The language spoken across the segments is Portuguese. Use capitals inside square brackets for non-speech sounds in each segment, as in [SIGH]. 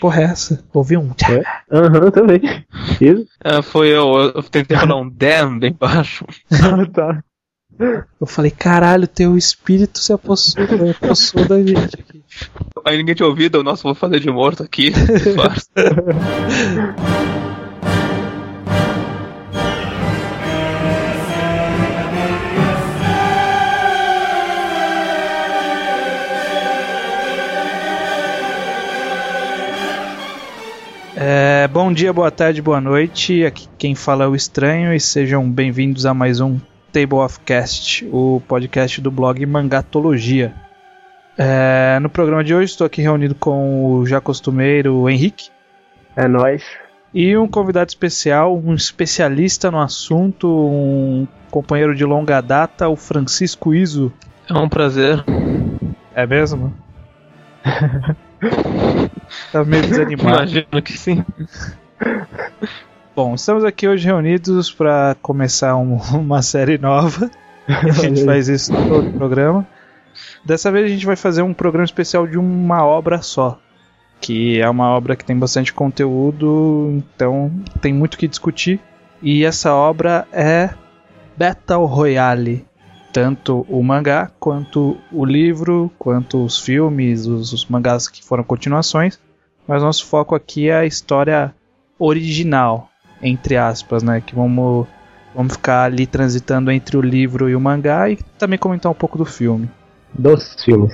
Porra, é essa? Ouvi um. Aham, uhum, também. Isso. Ah, foi eu, eu tentei falar um damn bem baixo. Ah, tá. Eu falei, caralho, teu espírito se apossou, apossou da gente aqui. Aí ninguém tinha ouvido, eu, nossa, vou fazer de morto aqui. [LAUGHS] É, bom dia, boa tarde, boa noite. Aqui quem fala é o Estranho e sejam bem-vindos a mais um Table of Cast, o podcast do blog Mangatologia. É, no programa de hoje estou aqui reunido com o já costumeiro Henrique É nóis. e um convidado especial, um especialista no assunto, um companheiro de longa data, o Francisco Iso. É um prazer. É mesmo? [LAUGHS] tá meio desanimado. Imagino que sim. Bom, estamos aqui hoje reunidos para começar um- uma série nova. A gente faz isso no todo programa. Dessa vez a gente vai fazer um programa especial de uma obra só. Que é uma obra que tem bastante conteúdo, então tem muito o que discutir. E essa obra é Battle Royale. Tanto o mangá, quanto o livro, quanto os filmes, os, os mangás que foram continuações. Mas nosso foco aqui é a história original, entre aspas, né? Que vamos, vamos ficar ali transitando entre o livro e o mangá e também comentar um pouco do filme. Dos filmes.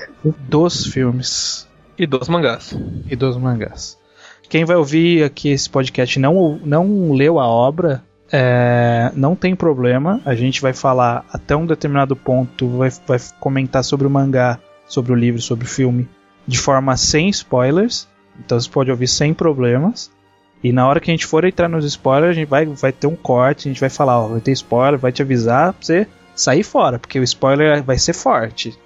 Dos filmes E dos mangás. e dos mangás. Quem vai ouvir aqui esse podcast e não, não leu a obra, é, não tem problema. A gente vai falar até um determinado ponto, vai, vai comentar sobre o mangá, sobre o livro, sobre o filme, de forma sem spoilers. Então você pode ouvir sem problemas. E na hora que a gente for entrar nos spoilers, a gente vai, vai ter um corte, a gente vai falar, ó, vai ter spoiler, vai te avisar pra você sair fora, porque o spoiler vai ser forte.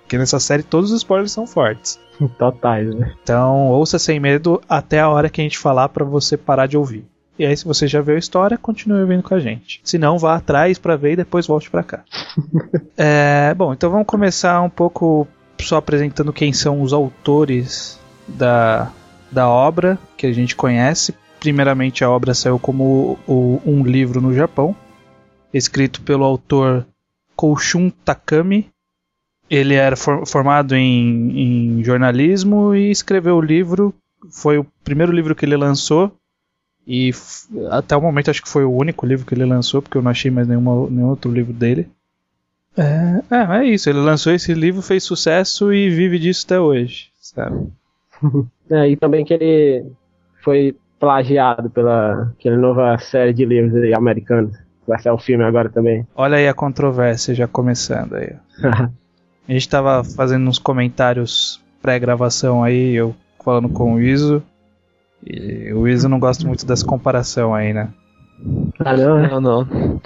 Porque nessa série todos os spoilers são fortes. [LAUGHS] Totais, né? Então, ouça sem medo até a hora que a gente falar pra você parar de ouvir. E aí, se você já viu a história, continue ouvindo com a gente. Se não, vá atrás pra ver e depois volte pra cá. [LAUGHS] É, bom, então vamos começar um pouco só apresentando quem são os autores da, da obra que a gente conhece. Primeiramente, a obra saiu como o- um livro no Japão, escrito pelo autor Koushun Takami, ele era for- formado em, em jornalismo e escreveu o livro. Foi o primeiro livro que ele lançou. E até o momento acho que foi o único livro que ele lançou, porque eu não achei mais nenhuma, nenhum outro livro dele. É, é, é isso, ele lançou esse livro, fez sucesso e vive disso até hoje, sabe? [LAUGHS] É, e também que ele foi plagiado pela aquela nova série de livros aí americanos. Vai ser o filme agora também. Olha aí a controvérsia já começando aí. [LAUGHS] A gente tava fazendo uns comentários pré-gravação aí, eu falando com o Iso. E o Iso não gosta muito dessa comparação aí, né? ah, não, né? Não, não.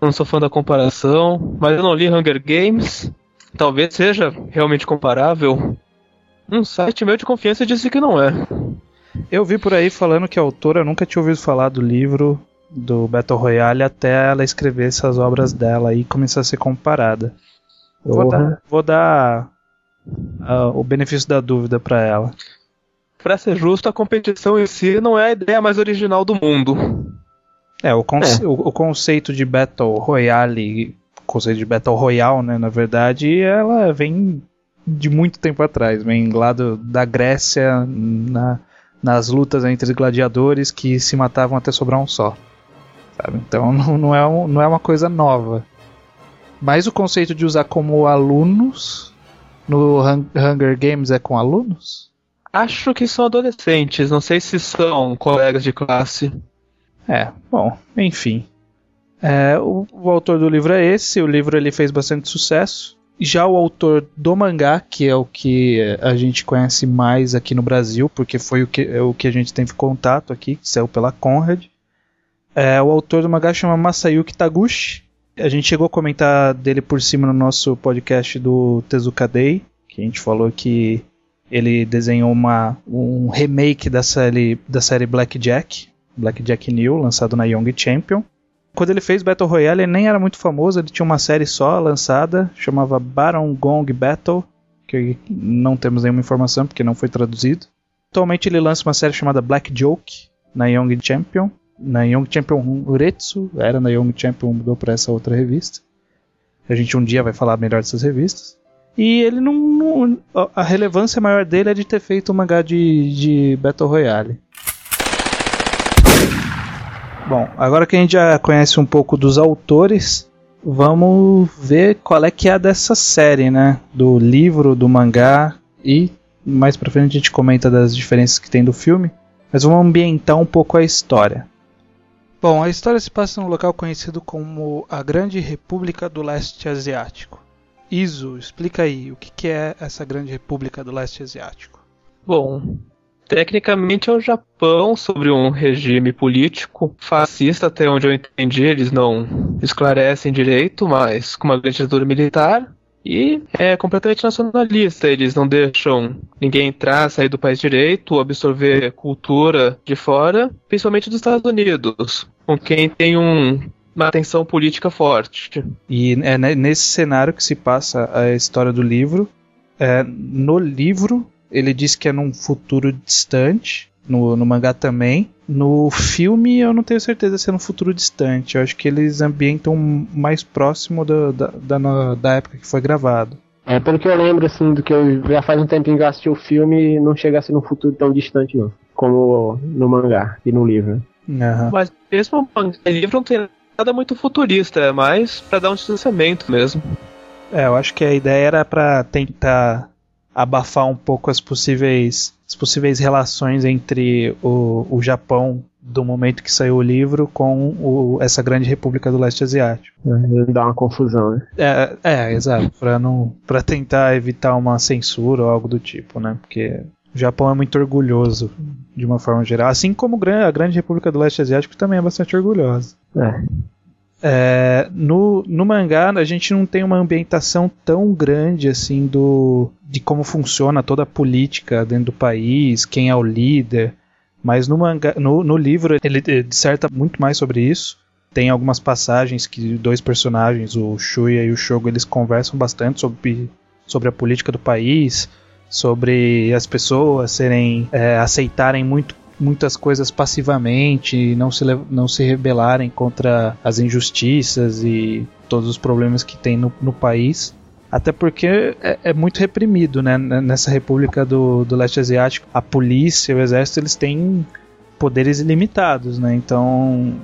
Não sou fã da comparação, mas eu não li Hunger Games. Talvez seja realmente comparável. Um site meu de confiança disse que não é. Eu vi por aí falando que a autora nunca tinha ouvido falar do livro do Battle Royale até ela escrever essas obras dela e começar a ser comparada. Vou dar, vou dar ah, o benefício da dúvida pra ela. Pra ser justo, a competição em si não é a ideia mais original do mundo. É, o, conce- É. o, o conceito de Battle Royale, conceito de Battle Royale, né, na verdade, ela vem de muito tempo atrás, vem lá do- da Grécia, na- nas lutas entre gladiadores que se matavam até sobrar um só. sabe? Então [LAUGHS] não, não, é um- não é uma coisa nova. Mas o conceito de usar como alunos no Hun- Hunger Games é com alunos? Acho que são adolescentes, não sei se são colegas de classe. É, bom, enfim. É, o, o autor do livro é esse, o livro ele fez bastante sucesso. Já o autor do mangá, que é o que a gente conhece mais aqui no Brasil, porque foi o que, é o que a gente teve contato aqui, que saiu pela Conrad. É, o autor do mangá chama Masayuki Taguchi. A gente chegou a comentar dele por cima no nosso podcast do Tezuka Day, que a gente falou que ele desenhou uma, um remake da série, da série Blackjack, Blackjack New, lançado na Young Champion. Quando ele fez Battle Royale, ele nem era muito famoso, ele tinha uma série só lançada, chamava Baron Gong Battle, que não temos nenhuma informação porque não foi traduzido. Atualmente ele lança uma série chamada Black Joke na Young Champion, na Young Champion Uretsu, era na Young Champion, mudou para essa outra revista. A gente um dia vai falar melhor dessas revistas. E ele não, não, A relevância maior dele é de ter feito um mangá de, de Battle Royale. Bom, agora que a gente já conhece um pouco dos autores, vamos ver qual é que é dessa série, né? Do livro, do mangá e mais pra frente a gente comenta das diferenças que tem do filme. Mas vamos ambientar um pouco a história. Bom, a história se passa num local conhecido como a Grande República do Leste Asiático. Iso, explica aí, o que é essa Grande República do Leste Asiático? Bom, tecnicamente é o Japão sobre um regime político fascista, até onde eu entendi, eles não esclarecem direito, mas com uma grande ditadura militar. E é completamente nacionalista, eles não deixam ninguém entrar, sair do país direito, absorver cultura de fora, principalmente dos Estados Unidos, com quem tem um, uma tensão política forte. E é nesse cenário que se passa a história do livro. É, no livro, ele diz que é num futuro distante, no, no mangá também. No filme eu não tenho certeza se é no futuro distante. Eu acho que eles ambientam mais próximo da, da, da, da época que foi gravado. É, pelo que eu lembro, assim, do que eu já faz um tempinho que eu assisti o filme, não chega a ser num futuro tão distante, não. Como no mangá e no livro. Uhum. Mas mesmo o livro não tem nada muito futurista, é mais para dar um distanciamento mesmo. É, eu acho que a ideia era para tentar abafar um pouco as possíveis as possíveis relações entre o, o Japão do momento que saiu o livro com o, essa grande república do leste asiático. Dá uma confusão, né? É, é exato, para não para tentar evitar uma censura ou algo do tipo, né? Porque o Japão é muito orgulhoso de uma forma geral, assim como a grande república do leste asiático também é bastante orgulhosa. É. É, no, no mangá a gente não tem uma ambientação tão grande assim do de como funciona toda a política dentro do país, quem é o líder. Mas no, mangá, no, no livro ele disserta muito mais sobre isso. Tem algumas passagens que dois personagens, o Shuya e o Shogo, eles conversam bastante sobre, sobre a política do país, sobre as pessoas serem é, aceitarem muito muitas coisas passivamente, não se, não se rebelarem contra as injustiças e todos os problemas que tem no, no país. Até porque é, é, muito reprimido, né? Nessa república do, do leste asiático, a polícia, o exército, eles têm poderes ilimitados, né? Então,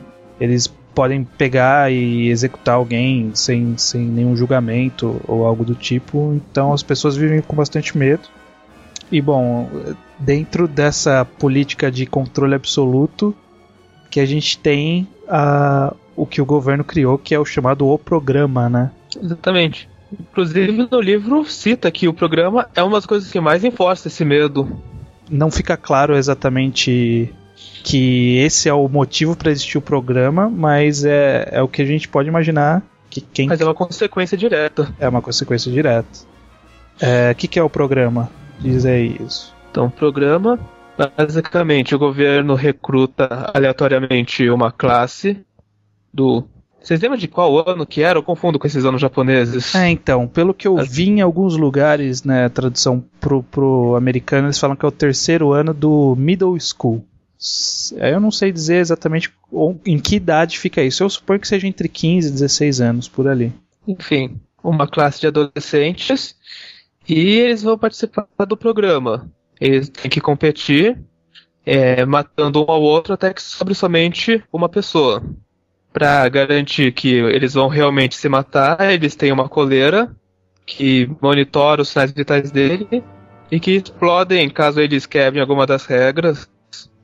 eles podem pegar e executar alguém sem, sem nenhum julgamento ou algo do tipo. Então, as pessoas vivem com bastante medo. E bom, dentro dessa política de controle absoluto, que a gente tem uh, o que o governo criou, que é o chamado O Programa, né? Exatamente. Inclusive no livro cita que o programa é uma das coisas que mais enforça esse medo. Não fica claro exatamente que esse é o motivo para existir o programa, mas é, é o que a gente pode imaginar que quem. Mas é uma consequência direta. É uma consequência direta. O é, que, que é o programa? Diz aí isso. Então, o programa, basicamente, o governo recruta aleatoriamente uma classe do. Vocês lembram de qual ano que era? Eu confundo com esses anos japoneses. É, então, pelo que eu vi em alguns lugares, né, tradução pro, pro americano, eles falam que é o terceiro ano do middle school. Eu não sei dizer exatamente em que idade fica isso. Eu suponho que seja entre 15 e 16 anos, por ali. Enfim, uma classe de adolescentes e eles vão participar do programa. Eles têm que competir, é, matando um ao outro até que sobre somente uma pessoa. Para garantir que eles vão realmente se matar, eles têm uma coleira que monitora os sinais vitais dele e que explodem caso eles quebrem alguma das regras.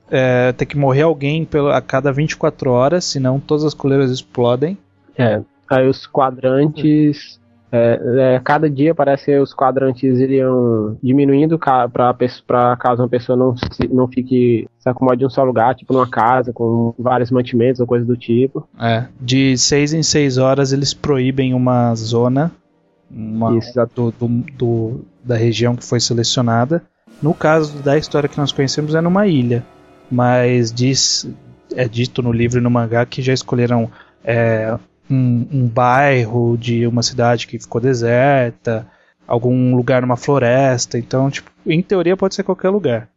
É, tem que morrer alguém pelo, a cada 24 horas, senão todas as coleiras explodem. É, aí os quadrantes é, é, cada dia parece que os quadrantes iriam diminuindo para caso uma pessoa não, se, não fique se acomode em um só lugar, tipo numa casa com vários mantimentos ou coisa do tipo. É, de seis em seis horas eles proíbem uma zona uma, Isso, do, do, do, da região que foi selecionada. No caso da história que nós conhecemos é numa ilha, mas diz, é dito no livro e no mangá que já escolheram é, um, um, bairro de uma cidade que ficou deserta, algum lugar numa floresta. Então, tipo, em teoria pode ser qualquer lugar.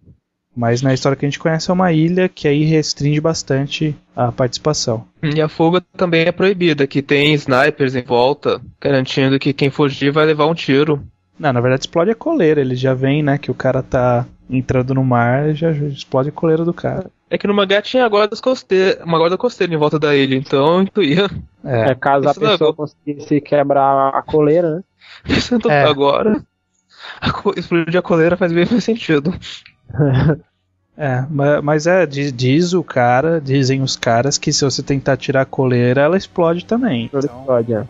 Mas na história que a gente conhece é uma ilha que aí restringe bastante a participação. E a fuga também é proibida, que tem snipers em volta, garantindo que quem fugir vai levar um tiro. Não, na verdade explode a coleira, ele já vem, né, que o cara tá entrando no mar já explode a coleira do cara. É que no mangá tinha guardas costeira, uma guarda costeira em volta da ilha, então intuía. É, caso a não é pessoa bom. conseguisse quebrar a coleira, né? [LAUGHS] Pensando É. agora, a co- explodir a coleira faz bem mais sentido. [LAUGHS] É, ma- mas é, diz, diz o cara, dizem os caras que se você tentar tirar a coleira, ela explode também. Então, Pode, é.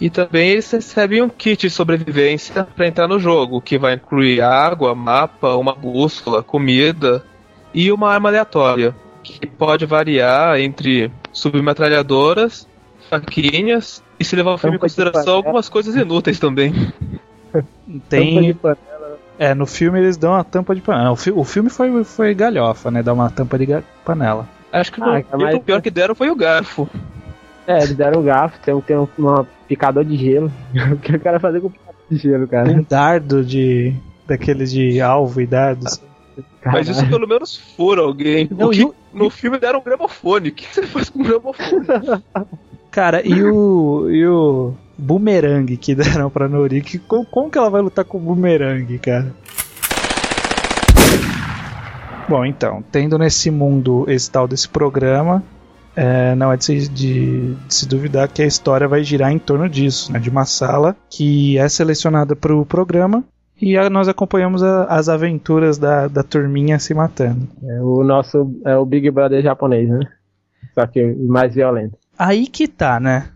E também eles recebem um kit de sobrevivência para entrar no jogo, que vai incluir água, mapa, uma bússola, comida e uma arma aleatória, que pode variar entre submetralhadoras, faquinhas e se levar o filme em consideração algumas coisas inúteis também. [LAUGHS] Tampa de tem, panela. é, no filme eles dão uma tampa de panela. O, fi- o filme foi, foi galhofa, né? Dá uma tampa de panela. Acho que Ah, é mais- o pior que deram foi o garfo. É, eles deram um garfo, tem, um- tem um uma picador de gelo. [LAUGHS] O que o cara fazer com picador de gelo, cara? Um dardo de. daqueles de alvo e dardos. Mas isso pelo menos fura alguém. Não, e no filme deram um gramofone. O que você faz com um gramofone? [LAUGHS] Cara, e o. e o boomerang que deram pra Nori? Que, como, como que ela vai lutar com o boomerang, cara? Bom, então, tendo nesse mundo esse tal desse programa, é, não é de se, de- de se duvidar que a história vai girar em torno disso, né? De uma sala que é selecionada para o programa e a- nós acompanhamos a- as aventuras da, da turminha se matando. É o nosso é o Big Brother japonês, né? Só que mais violento. Aí que tá, né?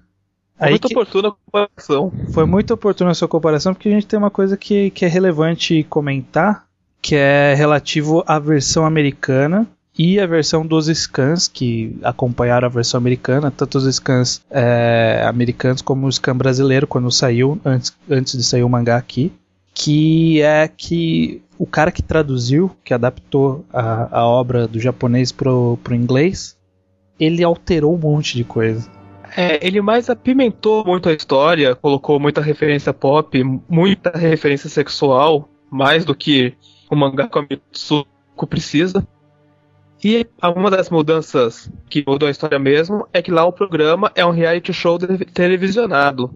Aí muito que- oportuna a comparação. Foi muito oportuna a sua comparação, porque a gente tem uma coisa que, que é relevante comentar, que é relativo à versão americana e a versão dos scans, que acompanharam a versão americana, tanto os scans é, americanos como o scan brasileiro, quando saiu, antes, antes de sair o mangá aqui, que é que o cara que traduziu, que adaptou a, a obra do japonês pro, pro inglês, ele alterou um monte de coisa. É, ele mais apimentou muito a história, colocou muita referência pop, muita referência sexual, mais do que o mangá com a Mitsuko precisa. E uma das mudanças que mudou a história mesmo é que lá o programa é um reality show de- televisionado.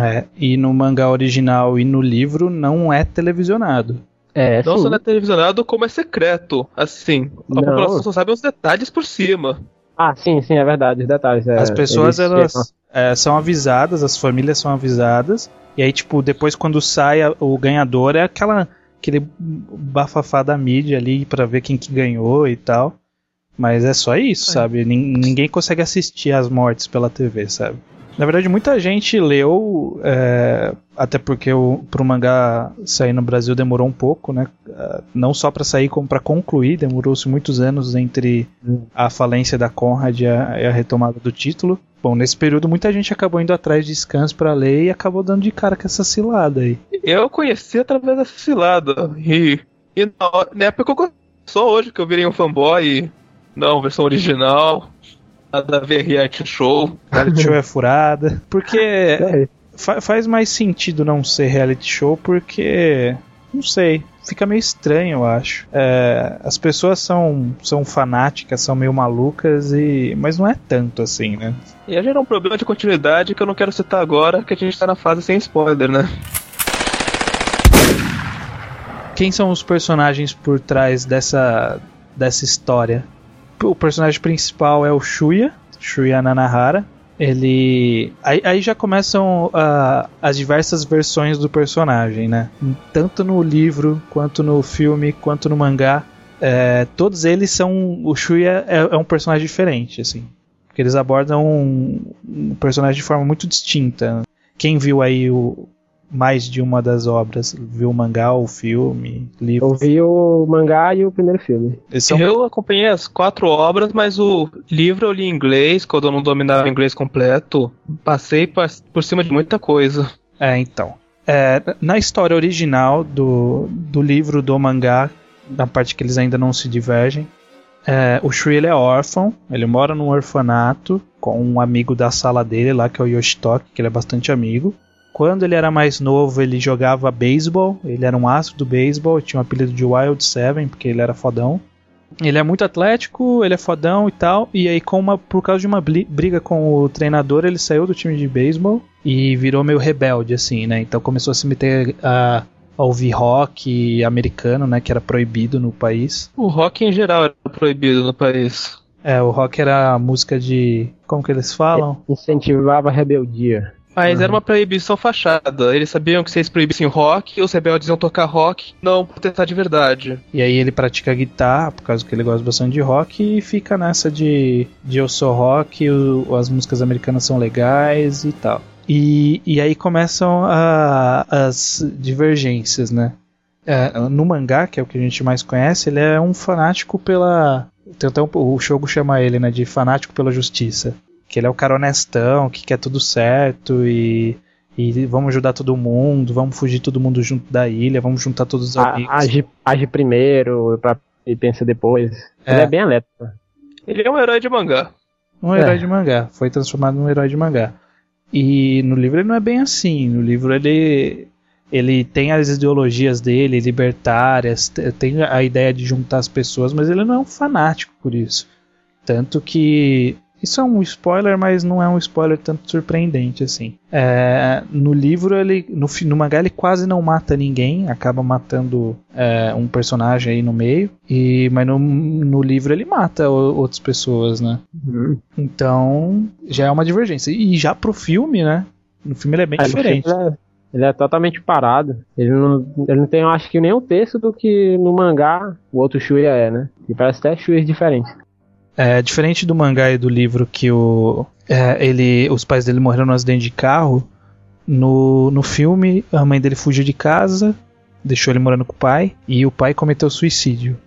É, e no mangá original e no livro não é televisionado. É, Não só não é televisionado, como é secreto. Assim, a Não. população só sabe uns detalhes por cima. Ah, sim, sim, é verdade, os detalhes. é, As pessoas eles elas é, são avisadas, as famílias são avisadas, e aí tipo depois quando sai a- o ganhador é aquela aquele bafafá da mídia ali pra ver quem que ganhou e tal. Mas é só isso, É. sabe? Nin- Ninguém consegue assistir as mortes pela TV, sabe? Na verdade, muita gente leu, é, até porque o, pro mangá sair no Brasil demorou um pouco, né? Ah, Não só pra sair, como pra concluir, demorou-se muitos anos entre a falência da Conrad e a, e a retomada do título. Bom, nesse período muita gente acabou indo atrás de scans pra ler e acabou dando de cara com essa cilada aí. Eu conheci através dessa cilada. E, e na, hora- na época eu só hoje que eu virei um fanboy. Não, versão original. Nada a ver reality show. Reality show é furada. Porque [LAUGHS] É, fa- faz mais sentido não ser reality show porque. Não sei. Fica meio estranho, eu acho. É, as pessoas são, são fanáticas, são meio malucas, e mas não é tanto assim, né? E aí gera um problema de continuidade que eu não quero citar agora, que a gente tá na fase sem spoiler, né? Quem são os personagens por trás dessa, dessa história? O personagem principal é o Shuya, Shuya Nanahara. Ele. Aí, aí já começam ah, as diversas versões do personagem, né? Tanto no livro, quanto no filme, quanto no mangá. É, todos eles são. O Shuya é, é um personagem diferente, assim. Porque eles abordam um, um personagem de forma muito distinta. Quem viu aí o, mais de uma das obras, viu o mangá, o filme, livro. eu vi o mangá e o primeiro filme. São Eu acompanhei as quatro obras, mas o livro eu li em inglês, quando eu não dominava o inglês completo. Passei pa- por cima de muita coisa. É, então. É, na história original do, do livro, do mangá, na parte que eles ainda não se divergem, é, o Shui ele é órfão, ele mora num orfanato com um amigo da sala dele lá, que é o Yoshitoki, que ele é bastante amigo. Quando ele era mais novo, ele jogava beisebol. Ele era um astro do beisebol. Tinha o apelido de Wild Seven, porque ele era fodão. Ele é muito atlético, ele é fodão e tal. E aí, com uma, por causa de uma briga com o treinador, ele saiu do time de beisebol e virou meio rebelde, assim, né? Então começou a se meter a, a ouvir rock americano, né? Que era proibido no país. O rock em geral era proibido no país. É, o rock era a música de. Como que eles falam? Incentivava a rebeldia. Mas uhum. era uma proibição fachada. Eles sabiam que se eles proibissem rock, os rebeldes iam tocar rock, não protestar de verdade. E aí ele pratica guitarra, por causa que ele gosta bastante de rock, e fica nessa de, de eu sou rock, o, as músicas americanas são legais e tal. E, e aí começam a, as divergências, né? É, no mangá, que é o que a gente mais conhece, ele é um fanático pela. Um, o Shogo chama ele, né, de fanático pela justiça. Que ele é o cara honestão, que quer tudo certo e, e vamos ajudar todo mundo, vamos fugir todo mundo junto da ilha, vamos juntar todos os amigos. Age, age primeiro pra, e pensa depois. É. Ele é bem elétrico. Ele é um herói de mangá. Um herói é. de mangá. Foi transformado num herói de mangá. E no livro ele não é bem assim. No livro ele ele tem as ideologias dele, libertárias, tem a ideia de juntar as pessoas, mas ele não é um fanático por isso. Tanto que isso é um spoiler, mas não é um spoiler tanto surpreendente assim. É, no livro, ele, no, no mangá, ele quase não mata ninguém, acaba matando é, um personagem aí no meio. E, mas no, no livro ele mata o, outras pessoas, né? Uhum. Então já é uma divergência. E já pro filme, né? No filme ele é bem é, diferente. Ele é, ele é, totalmente parado. Ele não, ele não tem, acho que, nem o texto do que no mangá o outro Shuya é, né? E parece até Shuya diferentes. É, diferente do mangá e do livro que o, é, ele, os pais dele morreram no acidente de carro, no, no filme a mãe dele fugiu de casa, deixou ele morando com o pai e o pai cometeu suicídio.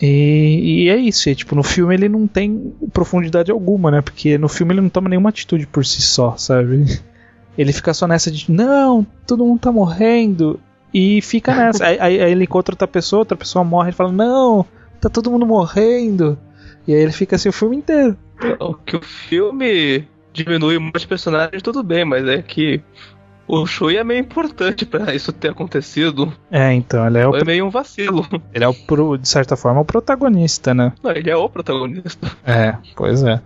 E, e é isso, e, tipo, no filme ele não tem profundidade alguma, né? Porque no filme ele não toma nenhuma atitude por si só, sabe? [LAUGHS] Ele fica só nessa de, não, todo mundo tá morrendo. E fica nessa. [LAUGHS] aí, aí, aí ele encontra outra pessoa, outra pessoa morre e fala, não, tá todo mundo morrendo. E aí ele fica assim o filme inteiro. O que o filme diminui muitos personagens, tudo bem, mas é que o Shui é meio importante para isso ter acontecido. É, então, ele é o. meio um vacilo. Ele é, o, de certa forma, o protagonista, né? Não, ele é o protagonista. É, pois é.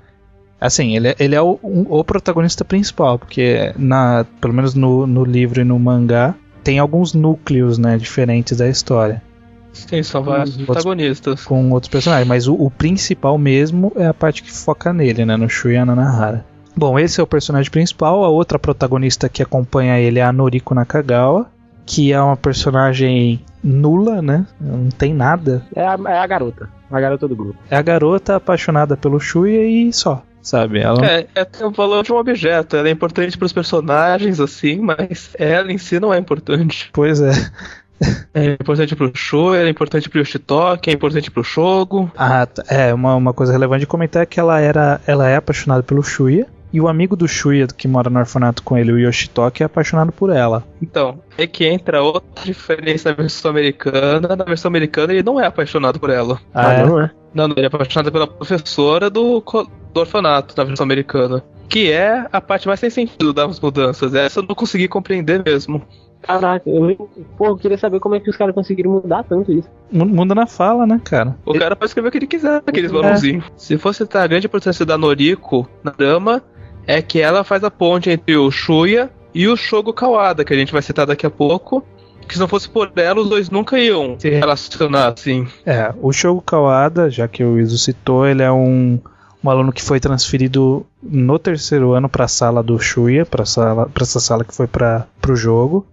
Assim, ele é, ele é o, um, o protagonista principal, porque, na, pelo menos no, no livro e no mangá, tem alguns núcleos né, diferentes da história. Sim, são vários protagonistas. Com outros personagens, mas o, o, principal mesmo é a parte que foca nele, né? No Shuya Nanahara. Bom, esse é o personagem principal. A outra protagonista que acompanha ele é a Noriko Nakagawa, que é uma personagem nula, né? Não tem nada. É a, é a garota. A garota do grupo. É a garota apaixonada pelo Shuya e só sabe? Ela... É, é o valor de um objeto. Ela é importante para os personagens, assim, mas ela em si não é importante. Pois é. É importante pro show, é importante pro Yoshitoki, é importante pro Shogo. Ah, tá. é, uma, uma coisa relevante de comentar é que ela era ela é apaixonada pelo Shuya. E o amigo do Shuya que mora no orfanato com ele, o Yoshitoki, é apaixonado por ela. Então, é que entra outra diferença na versão americana. Na versão americana ele não é apaixonado por ela. Ah, é? não é? Não, ele é apaixonado pela professora do, do orfanato na versão americana. Que é a parte mais sem sentido das mudanças. Essa eu não consegui compreender mesmo. Caraca, eu, pô, queria saber como é que os caras conseguiram mudar tanto isso. Muda na fala, né, cara? O cara pode escrever o que ele quiser, aqueles é. balãozinhos. Se fosse citar a grande importância da Noriko na drama, é que ela faz a ponte entre o Shuya e o Shogo Kawada, que a gente vai citar daqui a pouco. Que se não fosse por ela, os dois nunca iam se relacionar assim. É, o Shogo Kawada, já que o Iso citou, ele é um, um aluno que foi transferido no terceiro ano para a sala do Shuya, para essa sala que foi para o jogo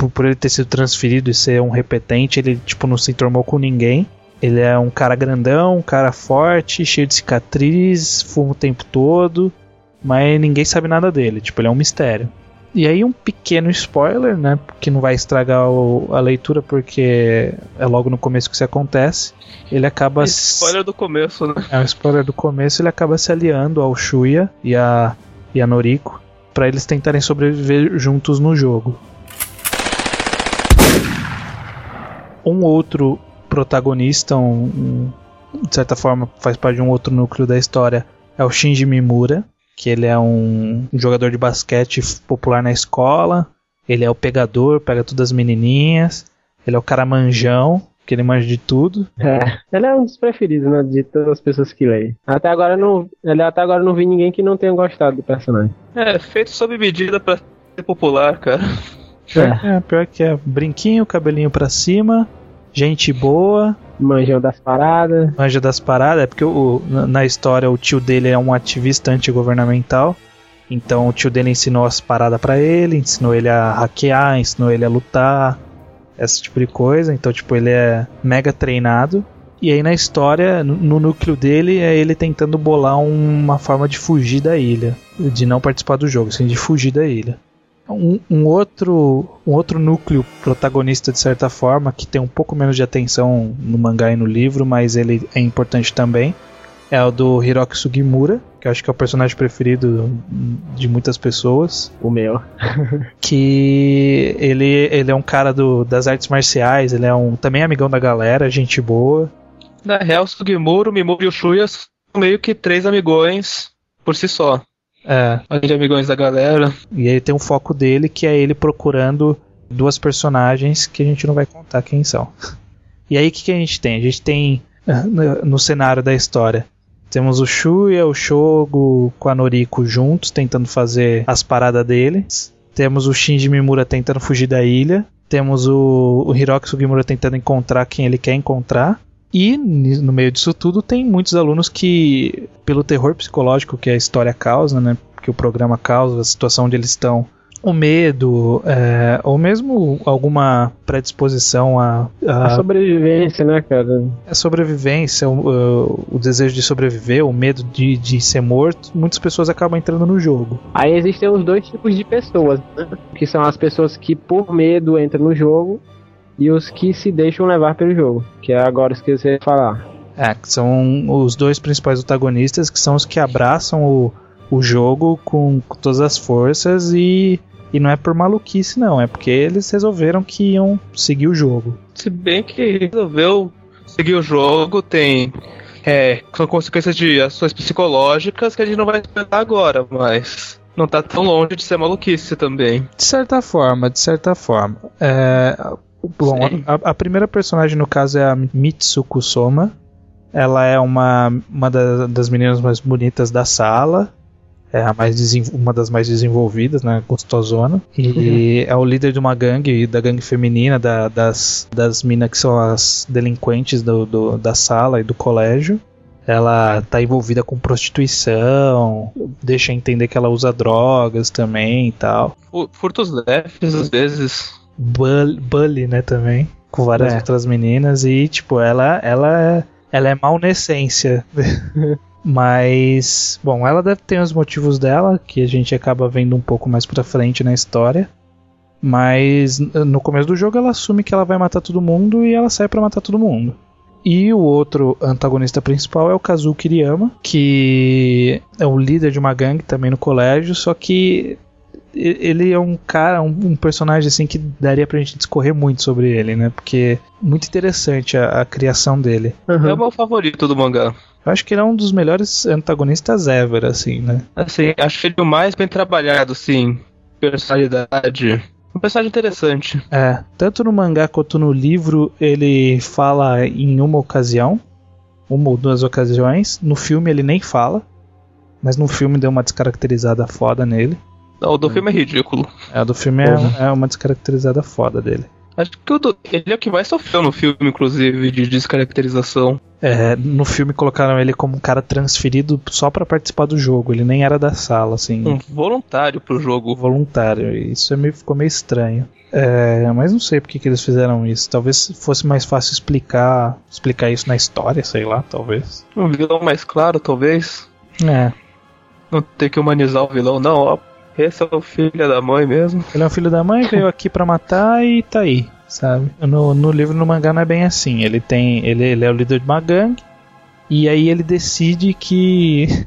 por, por ele ter sido transferido e ser um repetente, ele tipo não se entormou com ninguém. Ele é um cara grandão, um cara forte, cheio de cicatriz, fuma o tempo todo, mas ninguém sabe nada dele, tipo, ele é um mistério. E aí um pequeno spoiler, né, que não vai estragar o, a leitura porque é logo no começo que isso acontece. Ele acaba... É spoiler do começo, né? É um spoiler do começo, ele acaba se aliando ao Shuya e a, e a Noriko para eles tentarem sobreviver juntos no jogo. Um outro protagonista, um, um, de certa forma faz parte de um outro núcleo da história, é o Shinji Mimura, que ele é um, jogador de basquete popular na escola. Ele é o pegador, pega todas as menininhas. Ele é o cara manjão, que ele manja de tudo. É, ele é um dos preferidos, né? De todas as pessoas que leem. Até agora não. Ele até agora não vi ninguém que não tenha gostado do personagem. É, feito sob medida pra ser popular, cara. É. é, pior que é. Brinquinho, cabelinho pra cima, gente boa. Manjão das paradas. Manja das paradas, é porque o, na história o tio dele é um ativista antigovernamental. Então o tio dele ensinou as paradas para ele, ensinou ele a hackear, ensinou ele a lutar, esse tipo de coisa. Então, tipo, ele é mega treinado. E aí na história, no, no núcleo dele, é ele tentando bolar uma forma de fugir da ilha. De não participar do jogo, assim, de fugir da ilha. Um, um, outro, um outro núcleo protagonista, de certa forma, que tem um pouco menos de atenção no mangá e no livro, mas ele é importante também, é o do Hiroki Sugimura, que eu acho que é o personagem preferido de muitas pessoas. O meu. [LAUGHS] que ele, ele é um cara do, das artes marciais, ele é um também amigão da galera, gente boa. Na real, Sugimura, Mimura e o Shuya são meio que três amigões por si só. É. De amigões da galera. E aí tem um foco dele que é ele procurando duas personagens que a gente não vai contar quem são. E aí o que, que a gente tem? A gente tem ah, no cenário da história temos o Shuya, o Shogo com a Noriko juntos, tentando fazer as paradas deles. Temos o Shinji Mimura tentando fugir da ilha. Temos o, o Hiroki Sugimura tentando encontrar quem ele quer encontrar. E no meio disso tudo tem muitos alunos que, pelo terror psicológico que a história causa, né, que o programa causa, a situação onde eles estão, o medo, é, ou mesmo alguma predisposição a, a, a, sobrevivência, né, cara? A sobrevivência, o, o desejo de sobreviver, o medo de, de ser morto, muitas pessoas acabam entrando no jogo. Aí existem os dois tipos de pessoas, né? que são as pessoas que por medo entram no jogo e os que se deixam levar pelo jogo, que é agora esqueci de falar. É, que são os dois principais protagonistas, que são os que abraçam o, o jogo com, com todas as forças e e não é por maluquice, não, é porque eles resolveram que iam seguir o jogo. Se bem que resolveu seguir o jogo, tem. É, são consequências de ações psicológicas que a gente não vai experimentar agora, mas não tá tão longe de ser maluquice também. De certa forma, de certa forma. É, bom, a, a, primeira personagem no caso é a Mitsuko Soma. Ela é uma, uma das meninas mais bonitas da sala é a mais uma das mais desenvolvidas, né? Gostosona. E uhum. é o líder de uma gangue, da gangue feminina, da, das, das minas que são as delinquentes do, do, da sala e do colégio. Ela tá envolvida com prostituição, deixa entender que ela usa drogas também e tal. Furtos leves, às vezes. Bully, né, também. Com várias é. outras meninas. E, tipo, ela, ela, é, ela é mal na essência. [LAUGHS] Mas, bom, ela deve ter os motivos dela, que a gente acaba vendo um pouco mais pra frente na história. Mas no começo do jogo ela assume que ela vai matar todo mundo e ela sai para matar todo mundo. E o outro antagonista principal é o Kazuo Kiriyama, que é o líder de uma gangue também no colégio, só que ele é um cara, um, um, personagem assim que daria pra gente discorrer muito sobre ele, né? Porque muito interessante a, a criação dele. Uhum. É o meu favorito do mangá. Eu acho que ele é um dos melhores antagonistas ever, assim, né? Assim, acho ele o mais bem trabalhado, sim. Personalidade. Um personagem interessante. É, tanto no mangá quanto no livro ele fala em uma ocasião, uma ou duas ocasiões. No filme ele nem fala, mas no filme deu uma descaracterizada foda nele. Não, o do é. filme é ridículo. É, o do filme é, é uma descaracterizada foda dele. Acho que o do, ele é o que mais sofreu no filme, inclusive, de descaracterização. É, no filme colocaram ele como um cara transferido só para participar do jogo, ele nem era da sala, assim. Um voluntário pro jogo. Voluntário, isso é meio, ficou meio estranho. É, mas não sei por que, que eles fizeram isso. Talvez fosse mais fácil explicar explicar isso na história, sei lá, talvez. Um vilão mais claro, talvez. É. Não ter que humanizar o vilão, não, ó. Esse é o filho da mãe mesmo. Ele é o filho da mãe, veio aqui para matar e tá aí sabe? No, no livro, no mangá, não é bem assim. Ele tem. Ele, ele é o líder de uma gangue. E aí ele decide que.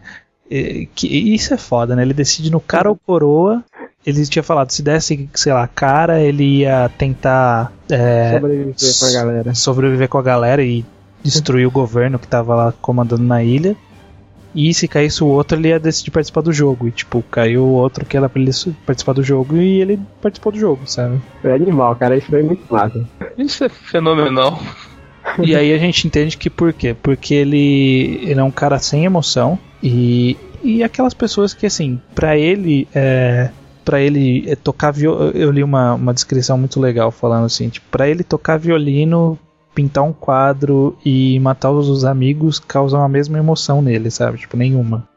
[LAUGHS] que isso é foda, né? Ele decide no cara ou coroa. Ele tinha falado, se desse, sei lá, cara, ele ia tentar. É, sobreviver com a galera. Sobreviver com a galera e destruir o governo que tava lá comandando na ilha. E se caísse o outro, ele ia decidir participar do jogo. E, tipo, caiu o outro que era pra ele participar do jogo e ele participou do jogo, sabe? Foi animal, cara. Isso foi muito massa. Isso é fenomenal. E aí a gente entende que por quê? Porque ele, ele é um cara sem emoção e, e aquelas pessoas que, assim, pra ele, é, para ele é, tocar violino. Eu li uma, uma descrição muito legal falando assim: tipo, pra ele tocar violino, pintar um quadro e matar os amigos causam a mesma emoção nele, sabe? Tipo, nenhuma.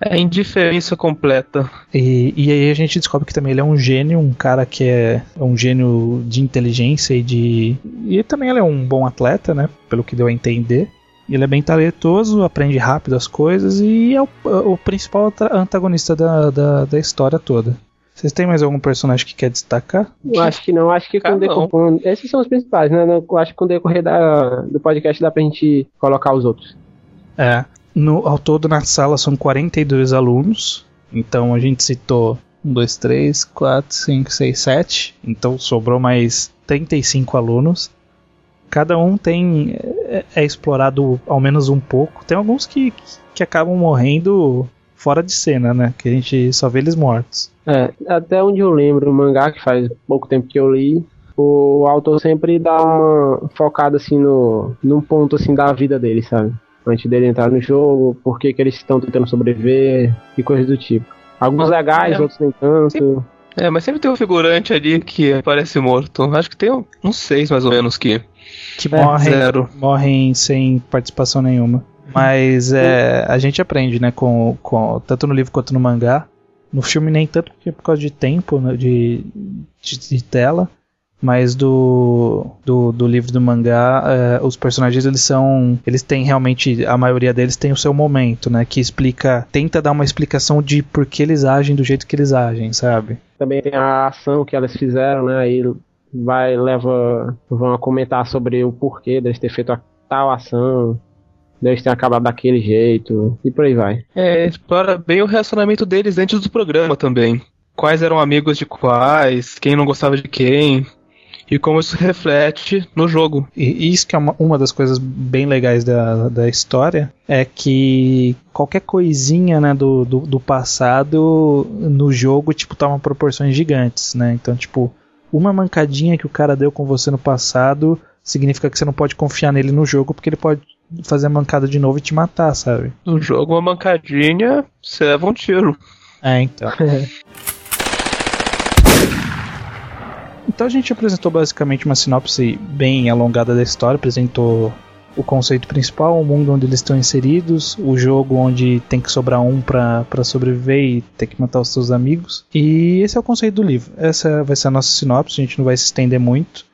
É indiferença completa. E, e aí a gente descobre que também ele é um gênio, um cara que é um gênio de inteligência e de. E também ele é um bom atleta, né? Pelo que deu a entender. Ele é bem talentoso, aprende rápido as coisas e é o, o principal antagonista da, da, da história toda. Vocês têm mais algum personagem que quer destacar? Eu acho que não, acho que com, decor... esses são os principais, né? Eu acho que com o decorrer da, do podcast dá pra gente colocar os outros. É. No, ao todo na sala são 42 alunos. Então a gente citou 1, 2, 3, 4, 5, 6, 7. Então sobrou mais 35 alunos. Cada um tem. É, é explorado ao menos um pouco. Tem alguns que, que acabam morrendo fora de cena, né? Que a gente só vê eles mortos. É, até onde eu lembro, o mangá que faz pouco tempo que eu li, o autor sempre dá uma focada assim no num ponto assim da vida dele, sabe? Antes dele entrar no jogo, por que, que eles estão tentando sobreviver e coisas do tipo. Alguns legais, é, outros nem tanto. É, mas sempre tem um figurante ali que parece morto. Acho que tem uns seis mais ou menos que. Que morrem, zero. morrem sem participação nenhuma. Mas é, a gente aprende, né, com, com, tanto no livro quanto no mangá. No filme nem tanto porque é por causa de tempo, né, de, de, de, tela. Mas do, do, do livro do mangá, é, os personagens eles são. Eles têm realmente. A maioria deles tem o seu momento, né? Que explica. Tenta dar uma explicação de por que eles agem do jeito que eles agem, sabe? Também tem a ação que elas fizeram, né? Aí vai, leva. Vão comentar sobre o porquê deles ter feito a tal ação deles ter acabado daquele jeito, e por aí vai. É, explora bem o relacionamento deles antes do programa também. Quais eram amigos de quais, quem não gostava de quem, e como isso reflete no jogo. E isso que é uma, uma das coisas bem legais da, da história, é que qualquer coisinha né, do, do, do passado no jogo, tipo, toma proporções gigantes, né? Então, tipo, uma mancadinha que o cara deu com você no passado significa que você não pode confiar nele no jogo, porque ele pode fazer a mancada de novo e te matar, sabe? No jogo, uma mancadinha, você leva um tiro. É, então. [LAUGHS] então a gente apresentou basicamente uma sinopse bem alongada da história, apresentou o conceito principal, o mundo onde eles estão inseridos, o jogo onde tem que sobrar um para sobreviver e ter que matar os seus amigos. E esse é o conceito do livro. Essa vai ser a nossa sinopse, a gente não vai se estender muito.